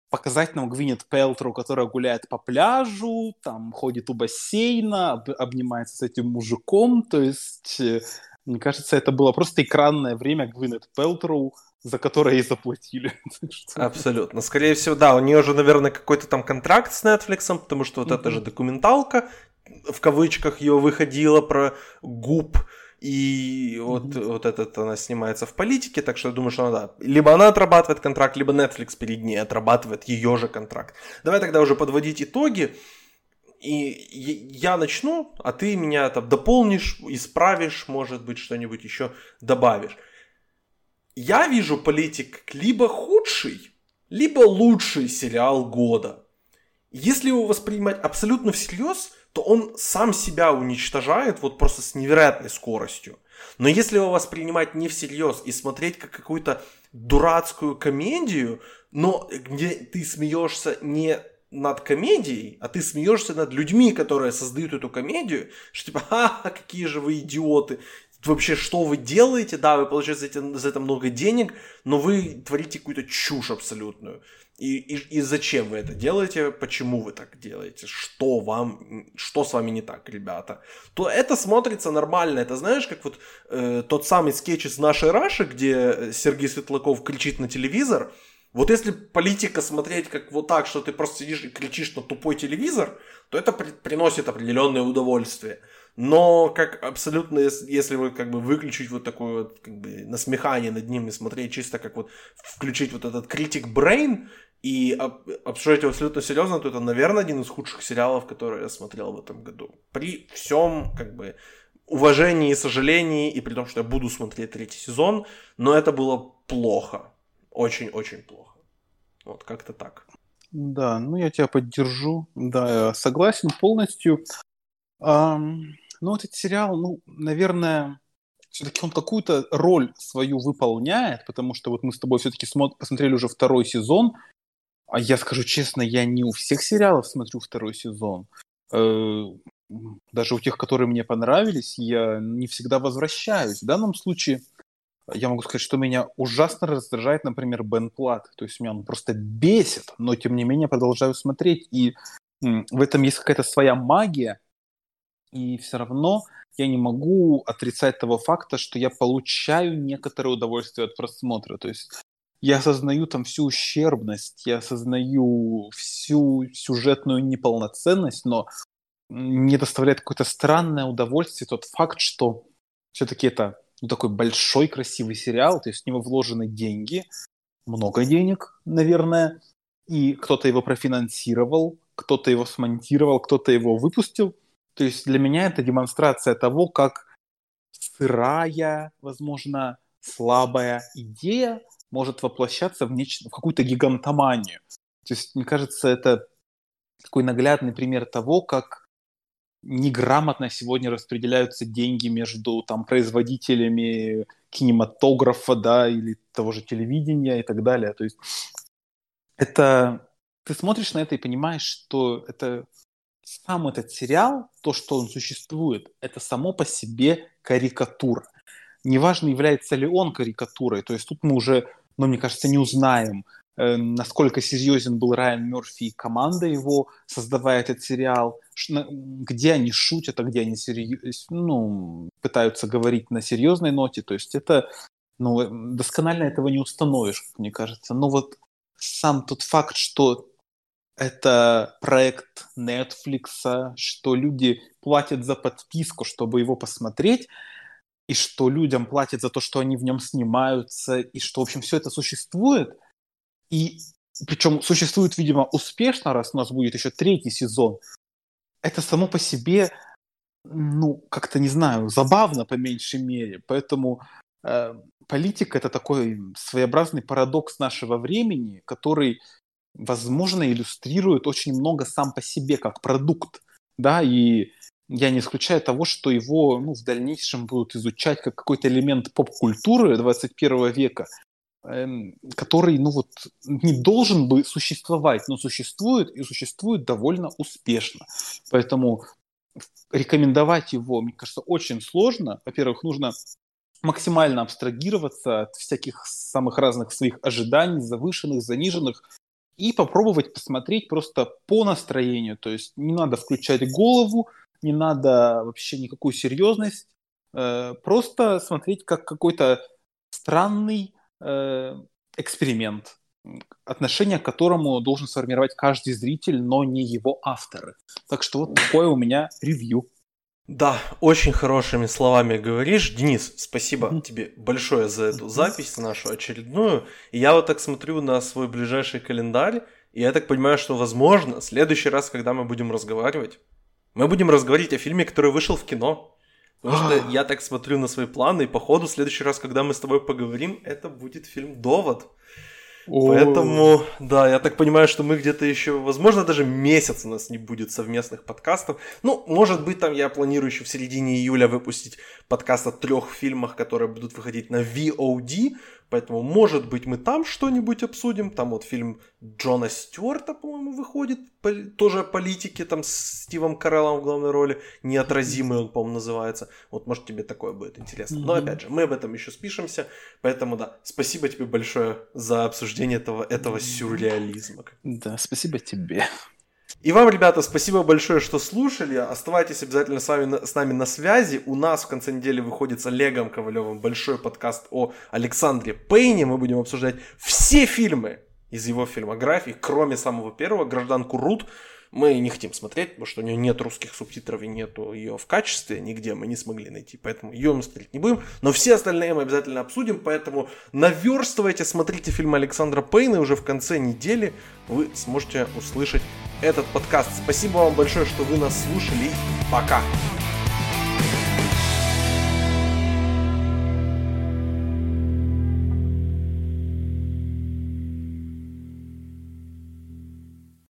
показать нам Гвинет Пелтру, которая гуляет по пляжу, там ходит у бассейна, об, обнимается с этим мужиком, то есть э, мне кажется, это было просто экранное время Гвинет Пелтру, за которое ей заплатили. <laughs> Абсолютно. Скорее всего, да, у нее же, наверное, какой-то там контракт с Netflix, потому что вот mm-hmm. это же документалка, в кавычках ее выходила про губ, и вот, mm-hmm. вот этот она снимается в политике, так что я думаю, что она, да, либо она отрабатывает контракт, либо Netflix перед ней отрабатывает ее же контракт. Давай тогда уже подводить итоги. И я начну, а ты меня там дополнишь, исправишь, может быть, что-нибудь еще добавишь. Я вижу политик либо худший, либо лучший сериал года. Если его воспринимать абсолютно всерьез, то он сам себя уничтожает вот просто с невероятной скоростью. Но если его воспринимать не всерьез и смотреть как какую-то дурацкую комедию, но где ты смеешься не над комедией, а ты смеешься над людьми, которые создают эту комедию, что типа, ха, какие же вы идиоты, вообще что вы делаете, да, вы получаете за это, за это много денег, но вы творите какую-то чушь абсолютную. И, и, и зачем вы это делаете, почему вы так делаете, что вам, что с вами не так, ребята, то это смотрится нормально. Это знаешь, как вот э, тот самый скетч из нашей Раши, где Сергей Светлаков кричит на телевизор, вот если политика смотреть как вот так, что ты просто сидишь и кричишь на тупой телевизор, то это при- приносит определенное удовольствие. Но как абсолютно, если вы как бы выключить вот такое вот как бы насмехание над ним и смотреть чисто как вот включить вот этот критик brain и обсуждать его абсолютно серьезно, то это, наверное, один из худших сериалов, которые я смотрел в этом году. При всем как бы уважении и сожалении, и при том, что я буду смотреть третий сезон, но это было плохо. Очень-очень плохо. Вот как-то так. Да, ну я тебя поддержу. Да, я согласен полностью. Um, ну, вот этот сериал, ну, наверное, все-таки он какую-то роль свою выполняет, потому что вот мы с тобой все-таки смо- посмотрели уже второй сезон, а я скажу честно, я не у всех сериалов смотрю второй сезон. Э, даже у тех, которые мне понравились, я не всегда возвращаюсь. В данном случае я могу сказать, что меня ужасно раздражает, например, Бен Плат. То есть меня он просто бесит, но тем не менее продолжаю смотреть. И в этом есть какая-то своя магия. И все равно я не могу отрицать того факта, что я получаю некоторое удовольствие от просмотра. То есть я осознаю там всю ущербность, я осознаю всю сюжетную неполноценность, но мне доставляет какое-то странное удовольствие тот факт, что все-таки это ну, такой большой красивый сериал, то есть в него вложены деньги, много денег, наверное, и кто-то его профинансировал, кто-то его смонтировал, кто-то его выпустил. То есть для меня это демонстрация того, как сырая, возможно, слабая идея может воплощаться в, нечто, в какую-то гигантоманию. То есть, мне кажется, это такой наглядный пример того, как неграмотно сегодня распределяются деньги между там, производителями кинематографа, да, или того же телевидения и так далее. То есть это ты смотришь на это и понимаешь, что это сам этот сериал, то, что он существует, это само по себе карикатура. Неважно, является ли он карикатурой, то есть тут мы уже, ну, мне кажется, не узнаем, Э, насколько серьезен был Райан Мерфи и команда его, создавая этот сериал, где они шутят, а где они серьез... ну, пытаются говорить на серьезной ноте. То есть это, ну, э, досконально этого не установишь, мне кажется. Но вот сам тот факт, что это проект Netflix, что люди платят за подписку, чтобы его посмотреть, и что людям платят за то, что они в нем снимаются, и что, в общем, все это существует – и причем существует, видимо, успешно, раз у нас будет еще третий сезон. Это само по себе, ну, как-то, не знаю, забавно по меньшей мере. Поэтому э, политика — это такой своеобразный парадокс нашего времени, который, возможно, иллюстрирует очень много сам по себе как продукт. Да, и я не исключаю того, что его ну, в дальнейшем будут изучать как какой-то элемент поп-культуры 21 века, Эм, который, ну вот, не должен бы существовать, но существует и существует довольно успешно. Поэтому рекомендовать его, мне кажется, очень сложно. Во-первых, нужно максимально абстрагироваться от всяких самых разных своих ожиданий, завышенных, заниженных. И попробовать посмотреть просто по настроению. То есть не надо включать голову, не надо вообще никакую серьезность, э, просто смотреть как какой-то странный э, эксперимент, отношение к которому должен сформировать каждый зритель, но не его авторы. Так что вот такое у меня ревью. Да, очень хорошими словами говоришь. Денис, спасибо тебе большое за эту запись нашу очередную. И я вот так смотрю на свой ближайший календарь, и я так понимаю, что, возможно, в следующий раз, когда мы будем разговаривать, мы будем разговаривать о фильме, который вышел в кино. Потому что я так смотрю на свои планы, и походу, в следующий раз, когда мы с тобой поговорим, это будет фильм «Довод». Поэтому, да, я так понимаю, что мы где-то еще, возможно, даже месяц у нас не будет совместных подкастов. Ну, может быть, там я планирую еще в середине июля выпустить подкаст о трех фильмах, которые будут выходить на VOD. Поэтому, может быть, мы там что-нибудь обсудим. Там вот фильм Джона Стюарта, по-моему, выходит. Тоже о политике, там с Стивом Кареллом в главной роли. Неотразимый он, по-моему, называется. Вот, может, тебе такое будет интересно. Но, опять же, мы об этом еще спишемся. Поэтому, да, спасибо тебе большое за обсуждение этого, этого сюрреализма. Да, спасибо тебе. И вам, ребята, спасибо большое, что слушали. Оставайтесь обязательно с, вами, с нами на связи. У нас в конце недели выходит с Олегом Ковалевым большой подкаст о Александре Пейне. Мы будем обсуждать все фильмы из его фильмографии, кроме самого первого, «Гражданку Рут», мы не хотим смотреть, потому что у нее нет русских субтитров и нету ее в качестве нигде, мы не смогли найти, поэтому ее мы смотреть не будем. Но все остальные мы обязательно обсудим, поэтому наверстывайте, смотрите фильм Александра Пейна, и уже в конце недели вы сможете услышать этот подкаст. Спасибо вам большое, что вы нас слушали. Пока!